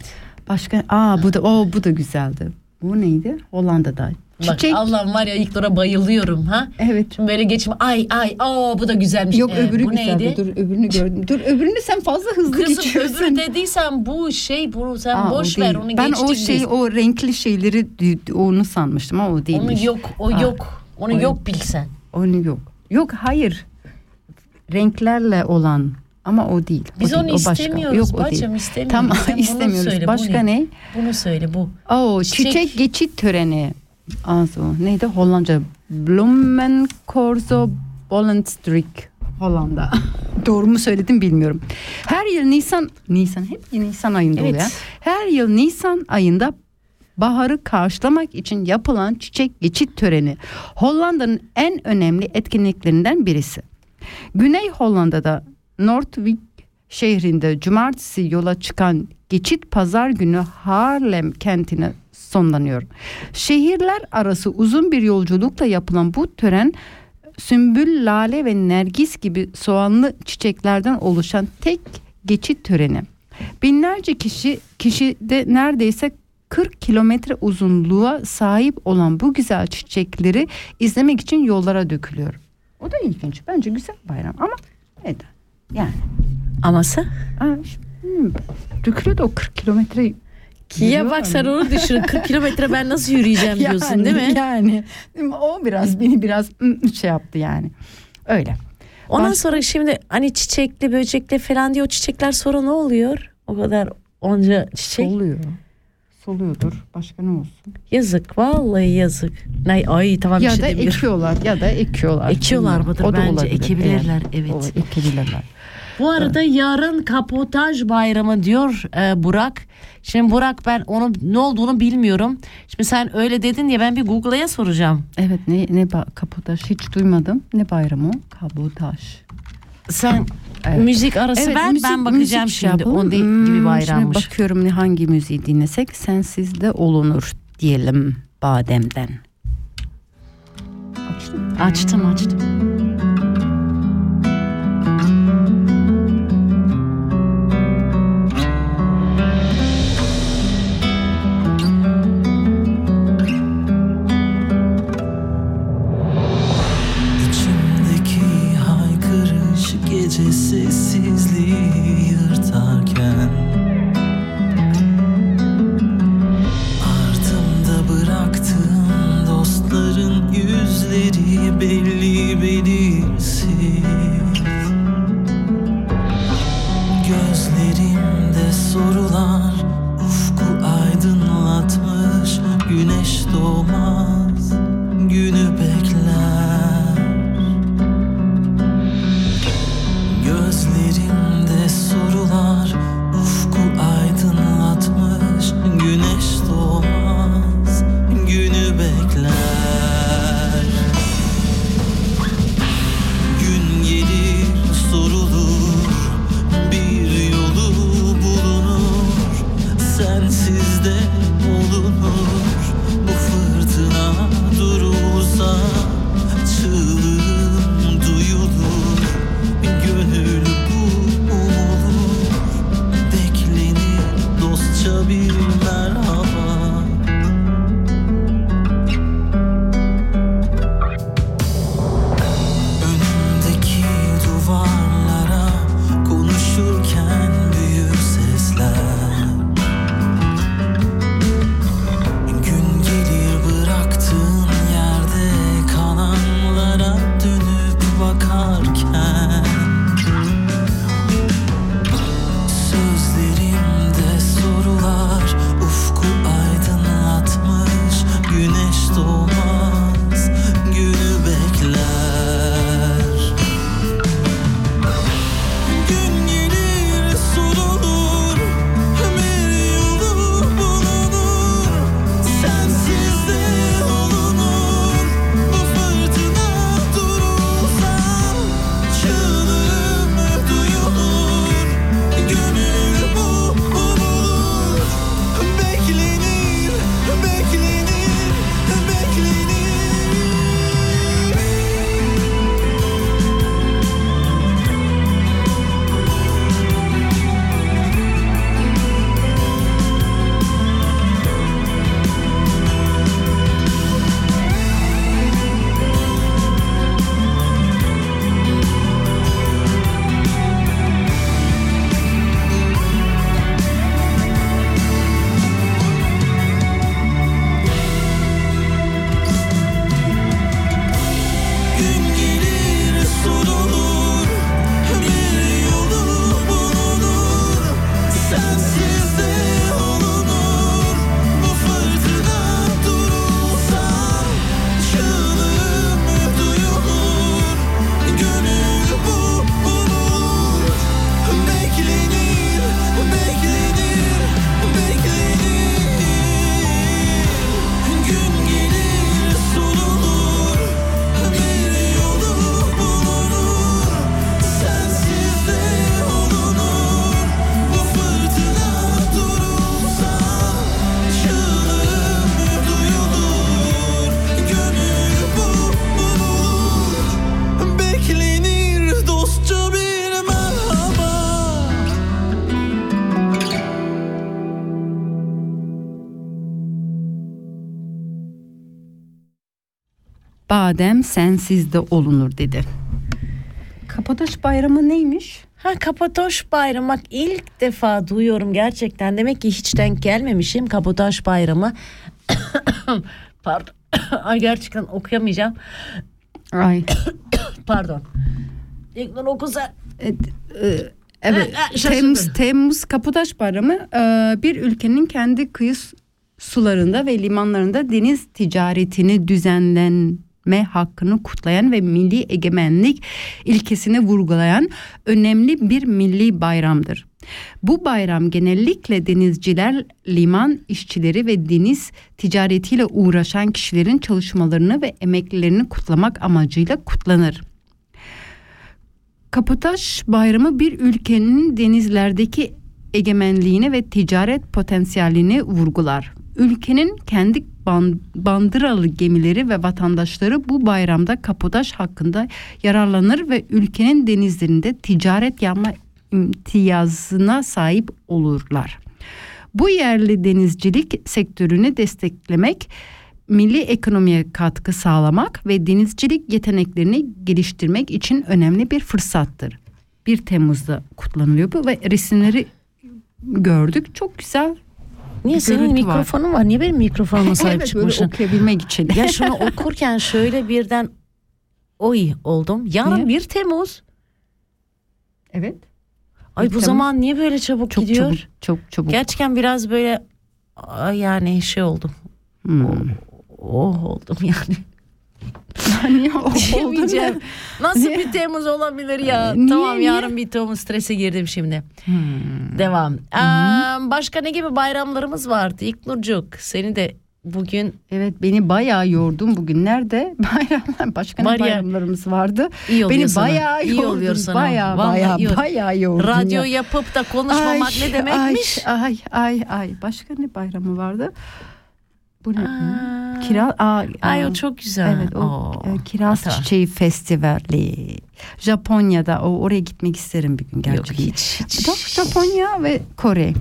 Başka aa bu da o bu da güzeldi. Bu neydi? Hollanda'da.
Bak
Çiçek.
Allah'ım var ya ilk dura bayılıyorum ha.
Evet.
Şimdi böyle geçim ay ay aa bu da güzelmiş.
Yok
Ee,
öbürü
bu
güzeldi.
neydi?
Dur öbürünü gördüm. Dur öbürünü sen fazla hızlı
Kızım
geçiyorsun.
öbürü dediysen bu şey bu sen
Aa, o
boş ver
değil.
onu
Ben
geçtik
o şey
biz.
o renkli şeyleri onu sanmıştım ama o değilmiş.
Onu yok o
Aa,
yok. Onu
o-
yok bilsen.
Onu yok. Yok hayır. Renklerle olan ama o değil. O
Biz
değil,
onu
o başka.
istemiyoruz
Yok, o değil.
istemiyoruz.
Tamam
Sen bunu
istemiyoruz.
söyle, bu
Başka ne?
Bunu söyle bu.
Oo,
Çiçek.
çiçek, geçit töreni. Also, neydi? Hollandca. Blumenkorso Bollenstrik. Hollanda. Doğru mu söyledim bilmiyorum. Her yıl Nisan, Nisan hep Nisan ayında
Evet.
oluyor. Her yıl Nisan ayında baharı karşılamak için yapılan çiçek geçit töreni Hollanda'nın en önemli etkinliklerinden birisi. Güney Hollanda'da Noordwijk şehrinde cumartesi yola çıkan geçit pazar günü Haarlem kentine sonlanıyor. Şehirler arası uzun bir yolculukla yapılan bu tören sümbül, lale ve nergis gibi soğanlı çiçeklerden oluşan tek geçit töreni. Binlerce kişi kişide neredeyse 40 kilometre uzunluğa sahip olan bu güzel çiçekleri izlemek için yollara dökülüyor. O da ilginç. Bence güzel bayram ama neden? Yani
Aması?
Şu- hmm, dökülüyor da o 40 kilometre
Ya
Yürüyorlar
bak sen onu düşün. 40 kilometre ben nasıl yürüyeceğim diyorsun değil mi?
Yani o biraz beni biraz şey yaptı yani. Öyle.
Ondan
Baş-
sonra şimdi hani çiçekli böcekli falan diye o çiçekler sonra ne oluyor? O kadar onca çiçek.
Soluyor. Soluyordur. Başka ne olsun?
Yazık vallahi yazık. Ay, ay tamam bir
ya
şey
da
demiyorum.
ekiyorlar ya da ekiyorlar.
Ekiyorlar mıdır?
O da
Bence
olabilir.
ekebilirler, evet.
Olur, ekebilirler.
Bu arada yarın kapotaj bayramı diyor e, Burak. Şimdi Burak ben onun ne olduğunu bilmiyorum. Şimdi sen öyle dedin ya ben bir Google'aya soracağım.
Evet ne ne ba- kapotaj hiç duymadım. Ne bayramı o? Kabotaj.
Sen
Evet.
müzik arası
Evet,
ver
müzik-
ben bakacağım
müzik şey
şimdi.
yapalım.
O
Hmm,
gibi
şimdi
bayrammış.
bakıyorum ne hangi müziği dinlesek sensiz de olunur diyelim bademden. Açtım.
Açtım açtım.
Sensiz de olunur dedi. Kapataş bayramı neymiş?
Ha Kapatoş bayramı bak ilk defa duyuyorum gerçekten. Demek ki hiç denk gelmemişim Kapatoş bayramı. Pardon. Ay gerçekten okuyamayacağım.
Ay.
Pardon. İlknur okusa.
Evet, e, evet.
Ha, ha, şaşırdım.
Temmuz, Temmuz Kaputaş Bayramı e, bir ülkenin kendi kıyı sularında ve limanlarında deniz ticaretini düzenlenme hakkını kutlayan ve milli egemenlik ilkesini vurgulayan önemli bir milli bayramdır. Bu bayram genellikle denizciler, liman işçileri ve deniz ticaretiyle uğraşan kişilerin çalışmalarını ve emeklerini kutlamak amacıyla kutlanır. Kapotaj bayramı bir ülkenin denizlerdeki egemenliğini ve ticaret potansiyelini vurgular. Ülkenin kendi ban- bandıralı gemileri ve vatandaşları bu bayramda kapotaj hakkında yararlanır ve ülkenin denizlerinde ticaret yapma imtiyazına sahip olurlar. Bu yerli denizcilik sektörünü desteklemek, milli ekonomiye katkı sağlamak ve denizcilik yeteneklerini geliştirmek için önemli bir fırsattır. 1 Temmuz'da kutlanılıyor bu ve resimleri gördük. Çok güzel.
Niye
Bir
senin
görüntü var.
mikrofonun var. Niye benim mikrofonuma sahip
evet
çıkmışsın?
okuyabilmek için.
ya şunu okurken şöyle birden oy oldum. Yarın
Niye?
1 Temmuz.
evet.
Ay
1
bu
Temmuz.
zaman niye böyle çabuk
Çok
gidiyor?
çabuk. Çok çabuk.
Gerçekten biraz böyle yani şey oldum.
Hmm.
Oh oldum yani. Diyemeyeceğim.
ne?
Nasıl
Niye?
bir Temmuz olabilir ya?
Niye,
tamam
niye?
yarın bir Temmuz strese girdim şimdi.
Hmm.
Devam. Aa, başka ne gibi bayramlarımız vardı? İlknurcuk seni de bugün
Evet beni bayağı yordun bugün. Nerede? Bayramlar başka ne
Var
bayramlarımız vardı?
iyi
Beni
sana.
bayağı
iyi
yordun.
oluyor sana.
Bayağı
Vallahi
bayağı
iyi
bayağı yordun.
Radyo
ya.
yapıp da konuşmamak ne demekmiş?
Ay, ay ay ay. Başka ne bayramı vardı? Bu ne?
Aa.
Kira Aa,
Ay o çok güzel.
Evet o
Oo.
e, Kiraz
Tamam.
Çiçeği Festivali. Japonya'da o oraya gitmek isterim bir gün
Yok
gerçekten.
hiç hiç.
Bak Japonya ve Kore.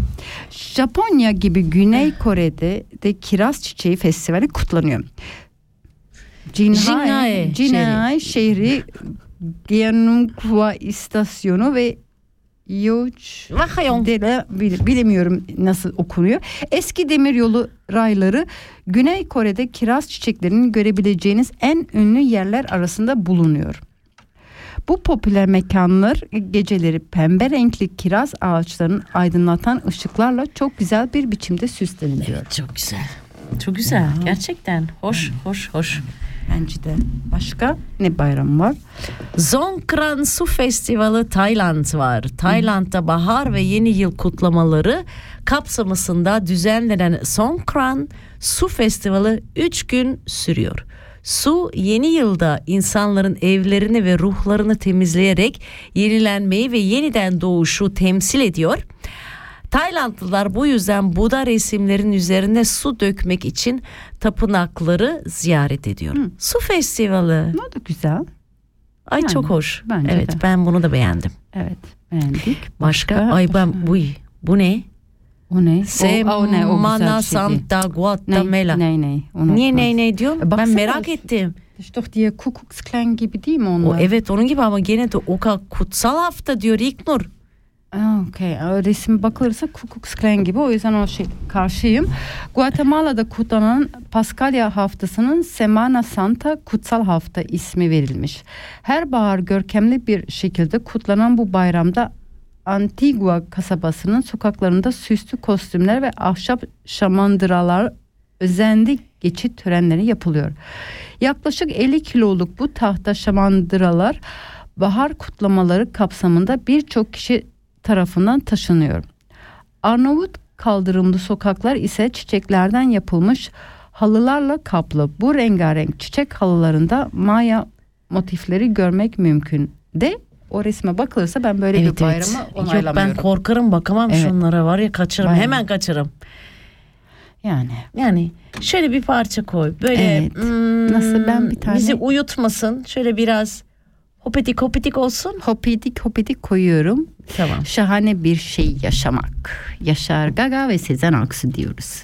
Japonya gibi Güney Kore'de de kiraz çiçeği festivali kutlanıyor. Jinhae,
Jinhae
Jinhae şehri Gyeongbwa istasyonu ve Dele, bil- bilemiyorum nasıl okunuyor. Eski demiryolu rayları Güney Kore'de kiraz çiçeklerinin görebileceğiniz en ünlü yerler arasında bulunuyor. Bu popüler mekanlar geceleri pembe renkli kiraz ağaçlarının aydınlatan ışıklarla çok güzel bir biçimde süsleniliyor.
Çok güzel. Çok güzel. Gerçekten. Hoş, hoş, hoş.
De. Başka ne bayram var?
Songkran Su Festivali Tayland var. Tayland'da bahar ve yeni yıl kutlamaları kapsamında düzenlenen Songkran Su Festivali 3 gün sürüyor. Su yeni yılda insanların evlerini ve ruhlarını temizleyerek yenilenmeyi ve yeniden doğuşu temsil ediyor. Taylandlılar bu yüzden Buda resimlerin üzerine su dökmek için tapınakları ziyaret ediyor. Su festivali.
Ne da güzel.
Ay
Yani,
çok hoş.
bence
evet
de.
ben bunu da beğendim.
Evet beğendik.
Başka? Ay ben bu bu ne?
O ne? O, o ne? O güzel şey.
Santa Guatemala.
Ne ne? Onu
Niye
okumaz.
ne ne diyorsun?
E,
ben merak ettim.
İşte diye Kuckucksklan gibi değil mi
O
onlar?
evet onun gibi ama gene de o kutsal hafta diyor İlknur.
Aa, Okey. Resim bakılırsa Kuckucksklan gibi. O yüzden o şey karşıyım. Guatemala'da kutlanan Paskalya haftasının Semana Santa kutsal hafta ismi verilmiş. Her bahar görkemli bir şekilde kutlanan bu bayramda Antigua kasabasının sokaklarında süslü kostümler ve ahşap şamandıralar özenli geçit törenleri yapılıyor. Yaklaşık 50 kiloluk bu tahta şamandıralar bahar kutlamaları kapsamında birçok kişi tarafından taşınıyor. Arnavut kaldırımlı sokaklar ise çiçeklerden yapılmış halılarla kaplı. Bu rengarenk çiçek halılarında Maya motifleri görmek mümkün. De o resme bakılırsa ben böyle bir bayramı
Yok ben
onaylamıyorum.
korkarım bakamam
Evet.
şunlara var ya kaçırırım
Bayağı.
hemen kaçırırım.
yani
Yani şöyle bir parça koy. Böyle
Evet.
hmm,
Nasıl? Ben bir tane-
bizi uyutmasın. Şöyle biraz hopetik hopetik olsun.
hopidik hopidik koyuyorum.
Tamam.
Şahane bir şey yaşamak. Yaşar Gaga ve Sezen Aksu diyoruz.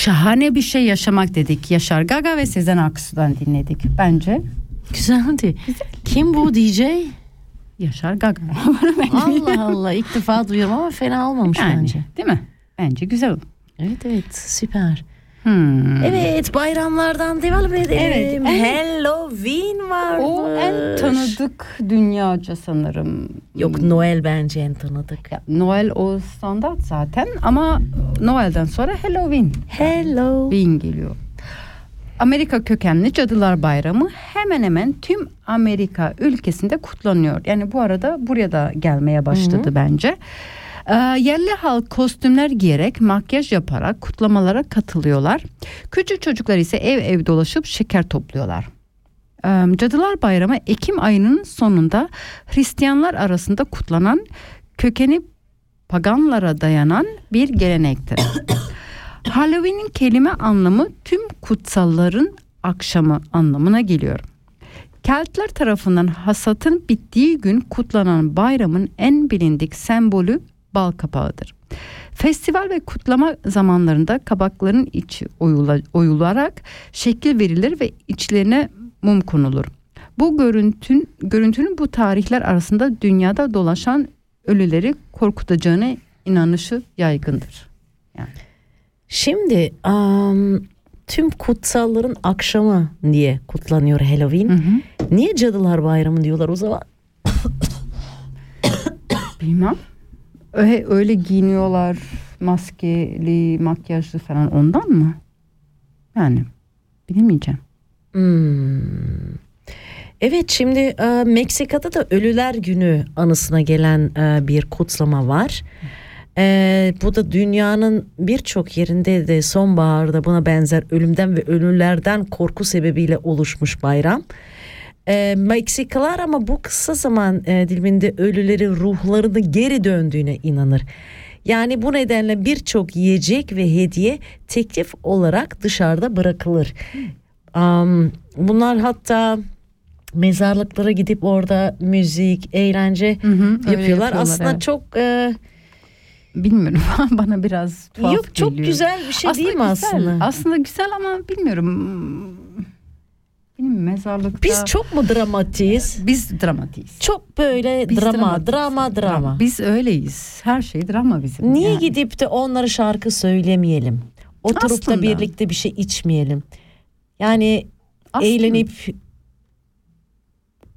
şahane bir şey yaşamak
dedik. Yaşar Gaga ve Sezen Aksu'dan dinledik bence.
Güzeldi. Güzel. Kim bu DJ?
Yaşar Gaga.
Allah Allah ilk defa duyuyorum ama fena olmamış
yani,
bence.
Değil mi? Bence güzel.
Evet evet süper.
Hmm.
Evet bayramlardan devam edelim.
Evet, en-
Halloween var.
O en tanıdık dünyaca sanırım.
Yok Noel bence en tanıdık.
Ya, Noel o standart zaten ama Noel'den sonra Halloween. Halloween geliyor. Amerika kökenli Cadılar Bayramı hemen hemen tüm Amerika ülkesinde kutlanıyor. Yani bu arada buraya da gelmeye başladı bence. Ee, yerli halk kostümler giyerek, makyaj yaparak kutlamalara katılıyorlar. Küçük çocuklar ise ev ev dolaşıp şeker topluyorlar. Ee, Cadılar Bayramı Ekim ayının sonunda Hristiyanlar arasında kutlanan kökeni paganlara dayanan bir gelenektir. Halloween'in kelime anlamı tüm kutsalların akşamı anlamına geliyor. Keltler tarafından hasatın bittiği gün kutlanan bayramın en bilindik sembolü bal kapağıdır. Festival ve kutlama zamanlarında kabakların içi oyula- oyularak şekil verilir ve içlerine mum konulur. Bu görüntün, görüntünün bu tarihler arasında dünyada dolaşan ölüleri korkutacağına inanışı yaygındır.
Şimdi am, tüm kutsalların akşamı diye kutlanıyor Halloween. Niye Cadılar Bayramı diyorlar o zaman?
Bilmem. Öyle, öyle giyiniyorlar maskeli, makyajlı falan ondan mı? Yani bilemeyeceğim.
Hmm. Evet şimdi e, Meksika'da da Ölüler Günü anısına gelen e, bir kutlama var. E, bu da dünyanın birçok yerinde de sonbaharda buna benzer ölümden ve ölülerden korku sebebiyle oluşmuş bayram. E, Meksikalılar ama bu kısa zaman e, diliminde ölülerin ruhlarını geri döndüğüne inanır. Yani bu nedenle birçok yiyecek ve hediye teklif olarak dışarıda bırakılır. Am, bunlar hatta mezarlıklara gidip orada müzik, eğlence
Hı hı,
yapıyorlar.
yapıyorlar,
Aslında
evet.
çok e,
Bilmiyorum bana biraz tuhaf
yok çok
geliyor.
güzel bir şey değil mi
güzel.
aslında?
Aslında güzel ama bilmiyorum. Bilmiyorum mezarlıkta.
Biz çok mu dramatiyiz?
biz dramatiyiz.
Çok böyle
Biz
drama,
dramatiyiz.
drama, drama.
Biz öyleyiz. Her şey drama bizim.
Niye
yani.
gidip de onlara şarkı söylemeyelim? Oturup da
Aslında.
birlikte bir şey içmeyelim. Yani
Aslında-
eğlenip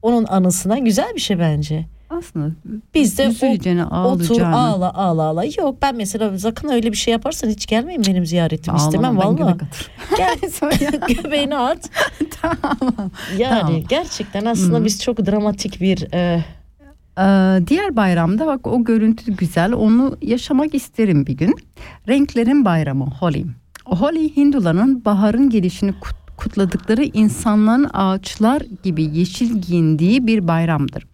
onun anısına güzel bir şey bence.
Aslında
Biz de o-
üzüleceğine,
Otur ağla ağla ağla. Yok ben mesela sakın öyle bir şey yaparsan hiç gelmeyin benim ziyaretimi istemem valla. Gel göbeğini at.
tamam.
Yani
Tamam.
gerçekten aslında
Hı.
biz çok dramatik bir e,
Ee, diğer bayramda bak o görüntü güzel. Onu yaşamak isterim bir gün. Renklerin bayramı Holi. Holi Hinduların baharın gelişini kut- kutladıkları insanların ağaçlar gibi yeşil giyindiği bir bayramdır.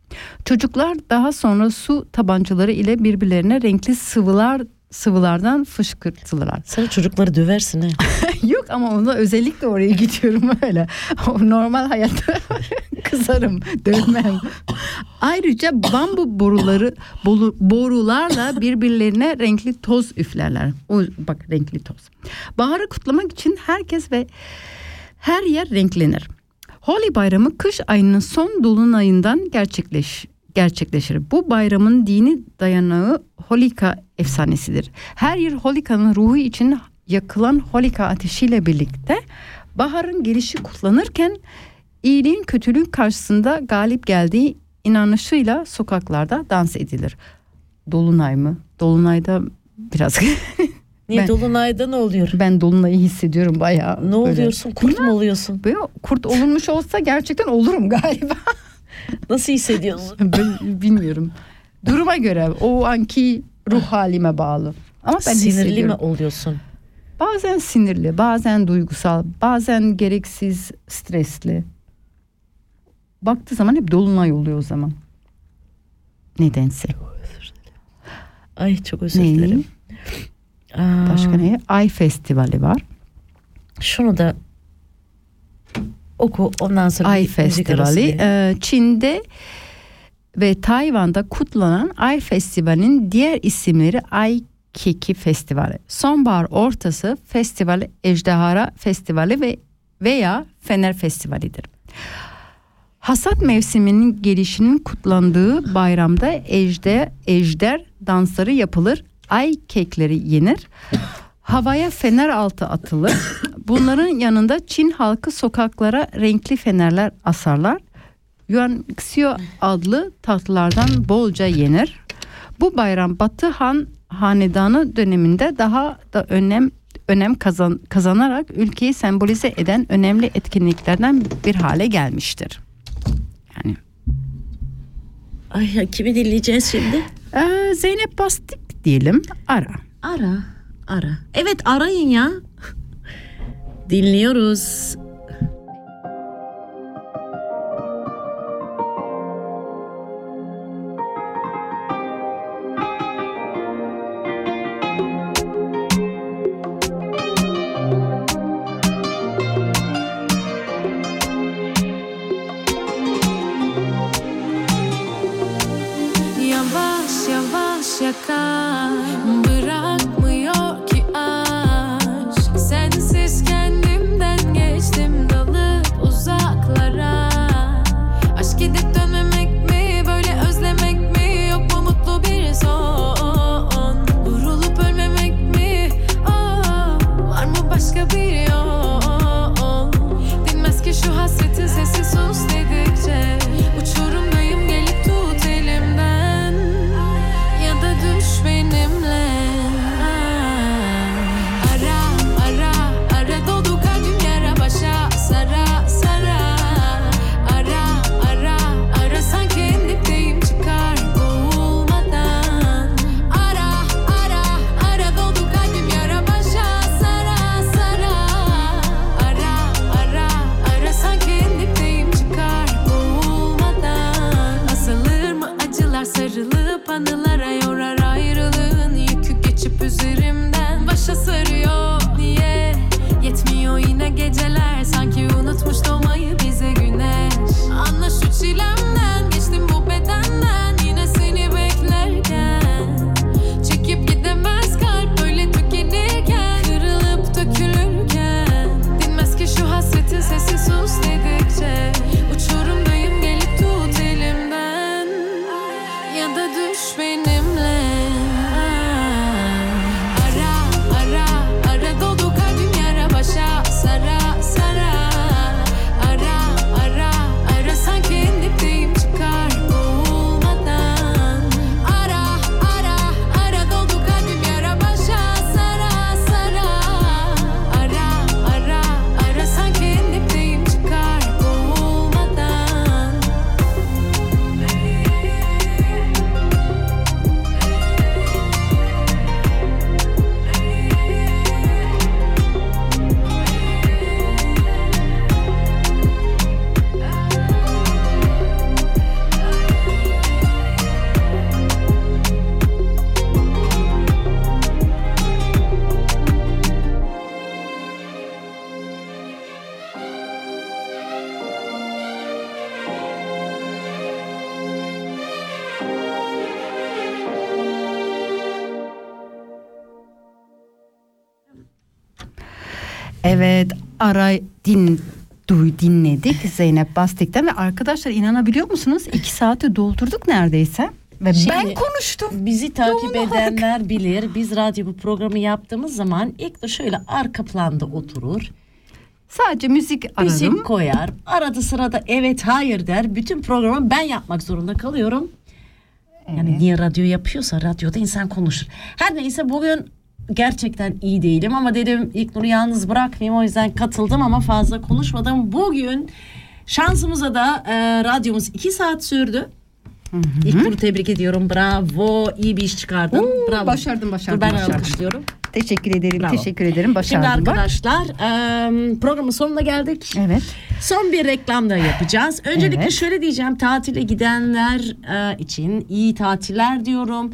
Çocuklar daha sonra su tabancaları ile birbirlerine renkli sıvılar sıvılardan fışkırtılırlar.
sen çocukları döversin ha.
Yok ama ona özellikle oraya gidiyorum öyle. O normal hayatta kızarım, dövmem. Ayrıca bambu boruları bolu- borularla birbirlerine renkli toz üflerler. O bak renkli toz. Baharı kutlamak için herkes ve her yer renklenir. Holi bayramı kış ayının son dolunayından gerçekleş gerçekleşir. Bu bayramın dini dayanağı Holika efsanesidir. Her yıl Holika'nın ruhu için yakılan Holika ateşiyle birlikte baharın gelişi kutlanırken iyiliğin kötülüğün karşısında galip geldiği inanışıyla sokaklarda dans edilir. Dolunay mı? Dolunayda biraz
Niye
Ben-
dolunayda ne oluyor?
ben dolunayı hissediyorum bayağı.
Ne
böyle.
oluyorsun? Kurt mu oluyorsun?
Böyle kurt olunmuş olsa gerçekten olurum galiba.
Nasıl hissediyorsun?
Ben bilmiyorum. Duruma göre o anki ruh halime bağlı. Ama ben
Sinirli mi oluyorsun?
Bazen sinirli, bazen duygusal, bazen gereksiz stresli. Baktığı zaman hep dolunay oluyor o zaman. Nedense.
Ay çok özür dilerim. Aa,
Başka ne? Ay Festivali var.
Şunu da oku ondan sonra
Ay
bir müzik arası
Festivali.
verelim.
Ee, Çin'de ve Tayvan'da kutlanan Ay Festivali'nin diğer isimleri Ay Keki Festivali. Sonbahar ortası festivali Ejderha Festivali ve veya Fener Festivali'dir. Hasat mevsiminin gelişinin kutlandığı bayramda ejder, ejder dansları yapılır. Ay kekleri yenir. havaya fener altı atılır. Bunların yanında Çin halkı sokaklara renkli fenerler asarlar. Yuanxio adlı tatlılardan bolca yenir. Bu bayram Batı Han hanedanı döneminde daha da önem önem kazan, kazanarak ülkeyi sembolize eden önemli etkinliklerden bir hale gelmiştir. Yani
Ay kimi dinleyeceğiz şimdi?
ee, Zeynep Bastik diyelim ara.
Ara, ara. Evet arayın ya. Dinliyoruz.
Geceler sanki unutmuş doğmayı ara
din duy dinledik Zeynep Bastik'ten ve arkadaşlar inanabiliyor musunuz? iki saati doldurduk neredeyse. Ve
Şimdi-
ben konuştum.
Bizi takip
olarak.
edenler bilir. Biz radyo bu programı yaptığımız zaman ilk de şöyle arka planda oturur.
Sadece müzik aradım.
Müzik koyar. Arada sırada evet hayır der. Bütün programı ben yapmak zorunda kalıyorum. Yani niye radyo yapıyorsa radyoda insan konuşur. Her neyse bugün gerçekten iyi değilim ama dedim ilk Nur'u yalnız bırakmayayım o yüzden katıldım ama fazla konuşmadım. Bugün şansımıza da e, radyomuz iki saat sürdü. İlk Nur'u tebrik ediyorum. Bravo. iyi bir iş çıkardın.
Oo,
Bravo.
başardın, başardın,
Dur ben
başardın.
alkışlıyorum.
Teşekkür ederim.
Bravo.
Teşekkür ederim.
Şimdi
Başardın bak.
arkadaşlar e, programın sonuna geldik.
Evet.
Son bir reklam da yapacağız. Öncelikle
Evet.
şöyle diyeceğim tatile gidenler e, için iyi tatiller diyorum.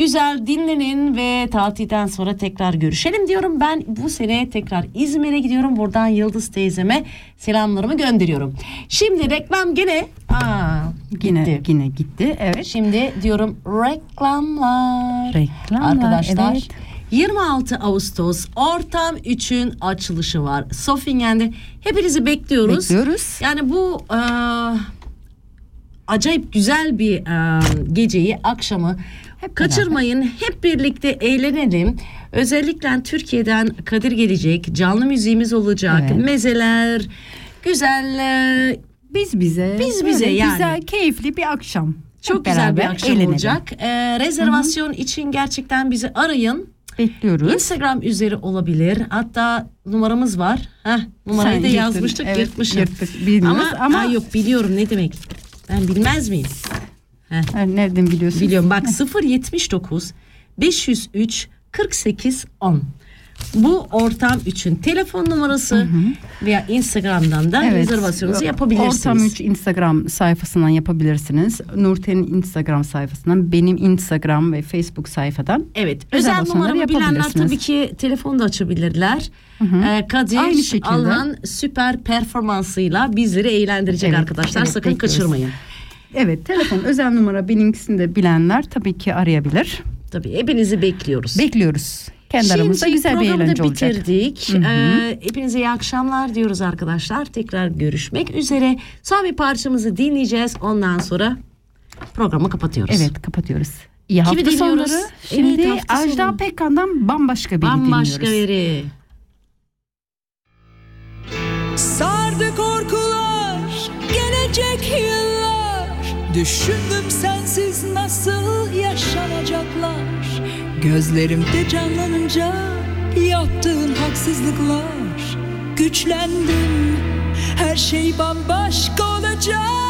Güzel dinlenin ve tatilden sonra tekrar görüşelim diyorum. Ben bu sene tekrar İzmir'e gidiyorum. Buradan Yıldız teyzeme selamlarımı gönderiyorum. Şimdi reklam gene aa,
Yine
gitti.
yine gitti. Evet.
Şimdi diyorum reklamlar.
Reklamlar,
Arkadaşlar
evet.
26 Ağustos Ortam 3'ün açılışı var. Sofingen'de hepinizi bekliyoruz.
Bekliyoruz.
Yani bu e, acayip güzel bir e, geceyi, akşamı
Hep
Kaçırmayın. Hep birlikte eğlenelim. Özellikle Türkiye'den Kadir gelecek. Canlı müziğimiz olacak.
Evet.
Mezeler, güzeller.
Biz bize.
Biz bize yani.
Güzel, keyifli bir akşam.
Çok
Hep
güzel bir
beraber
akşam
eğlenelim.
olacak. Ee, rezervasyon için gerçekten bizi arayın.
Bekliyoruz.
Instagram üzeri olabilir. Hatta numaramız var. Heh, numarayı
Sen
da
yırttın.
yazmıştık,
Evet,
yırtmışım.
yırttık, bilmiyoruz
ama,
ama-
Aa, yok biliyorum ne demek. Ben bilmez miyim?
Ha, Nereden biliyorsun?
Biliyorum bak 079 503 48 10. Bu ortam için telefon numarası veya Instagram'dan da rezervasyonunuzu yapabilirsiniz.
Ortam 3 Instagram sayfasından yapabilirsiniz. Nurten'in Instagram sayfasından, benim Instagram ve Facebook sayfadan.
Evet. Özel numaramı bilenler tabii ki telefon da açabilirler. Ee, Kadir
Aynı şekilde.
Alhan süper performansıyla bizleri eğlendirecek
Evet,
arkadaşlar.
evet,
Sakın
bekliyoruz.
kaçırmayın.
Evet, telefon özel numara benimkisini de bilenler tabii ki arayabilir.
Tabii hepinizi bekliyoruz.
Bekliyoruz. Kendi aramızda
Şimdi
güzel bir eğlence olacak.
bitirdik. Ee, hepinize iyi akşamlar diyoruz arkadaşlar. Tekrar görüşmek üzere. Son bir parçamızı dinleyeceğiz. Ondan sonra programı kapatıyoruz.
Evet, kapatıyoruz. İyi
Kimi
hafta
dinliyoruz?
sonları.
Evet,
Şimdi
hafta
Ajda
sonu.
Pekkan'dan bambaşka biri
Bambaşka
dinliyoruz.
biri.
Sardı korkular gelecek yıllar Düşündüm sensiz nasıl yaşanacaklar. Gözlerimde canlanınca yaptığın haksızlıklar. Güçlendim her şey bambaşka olacak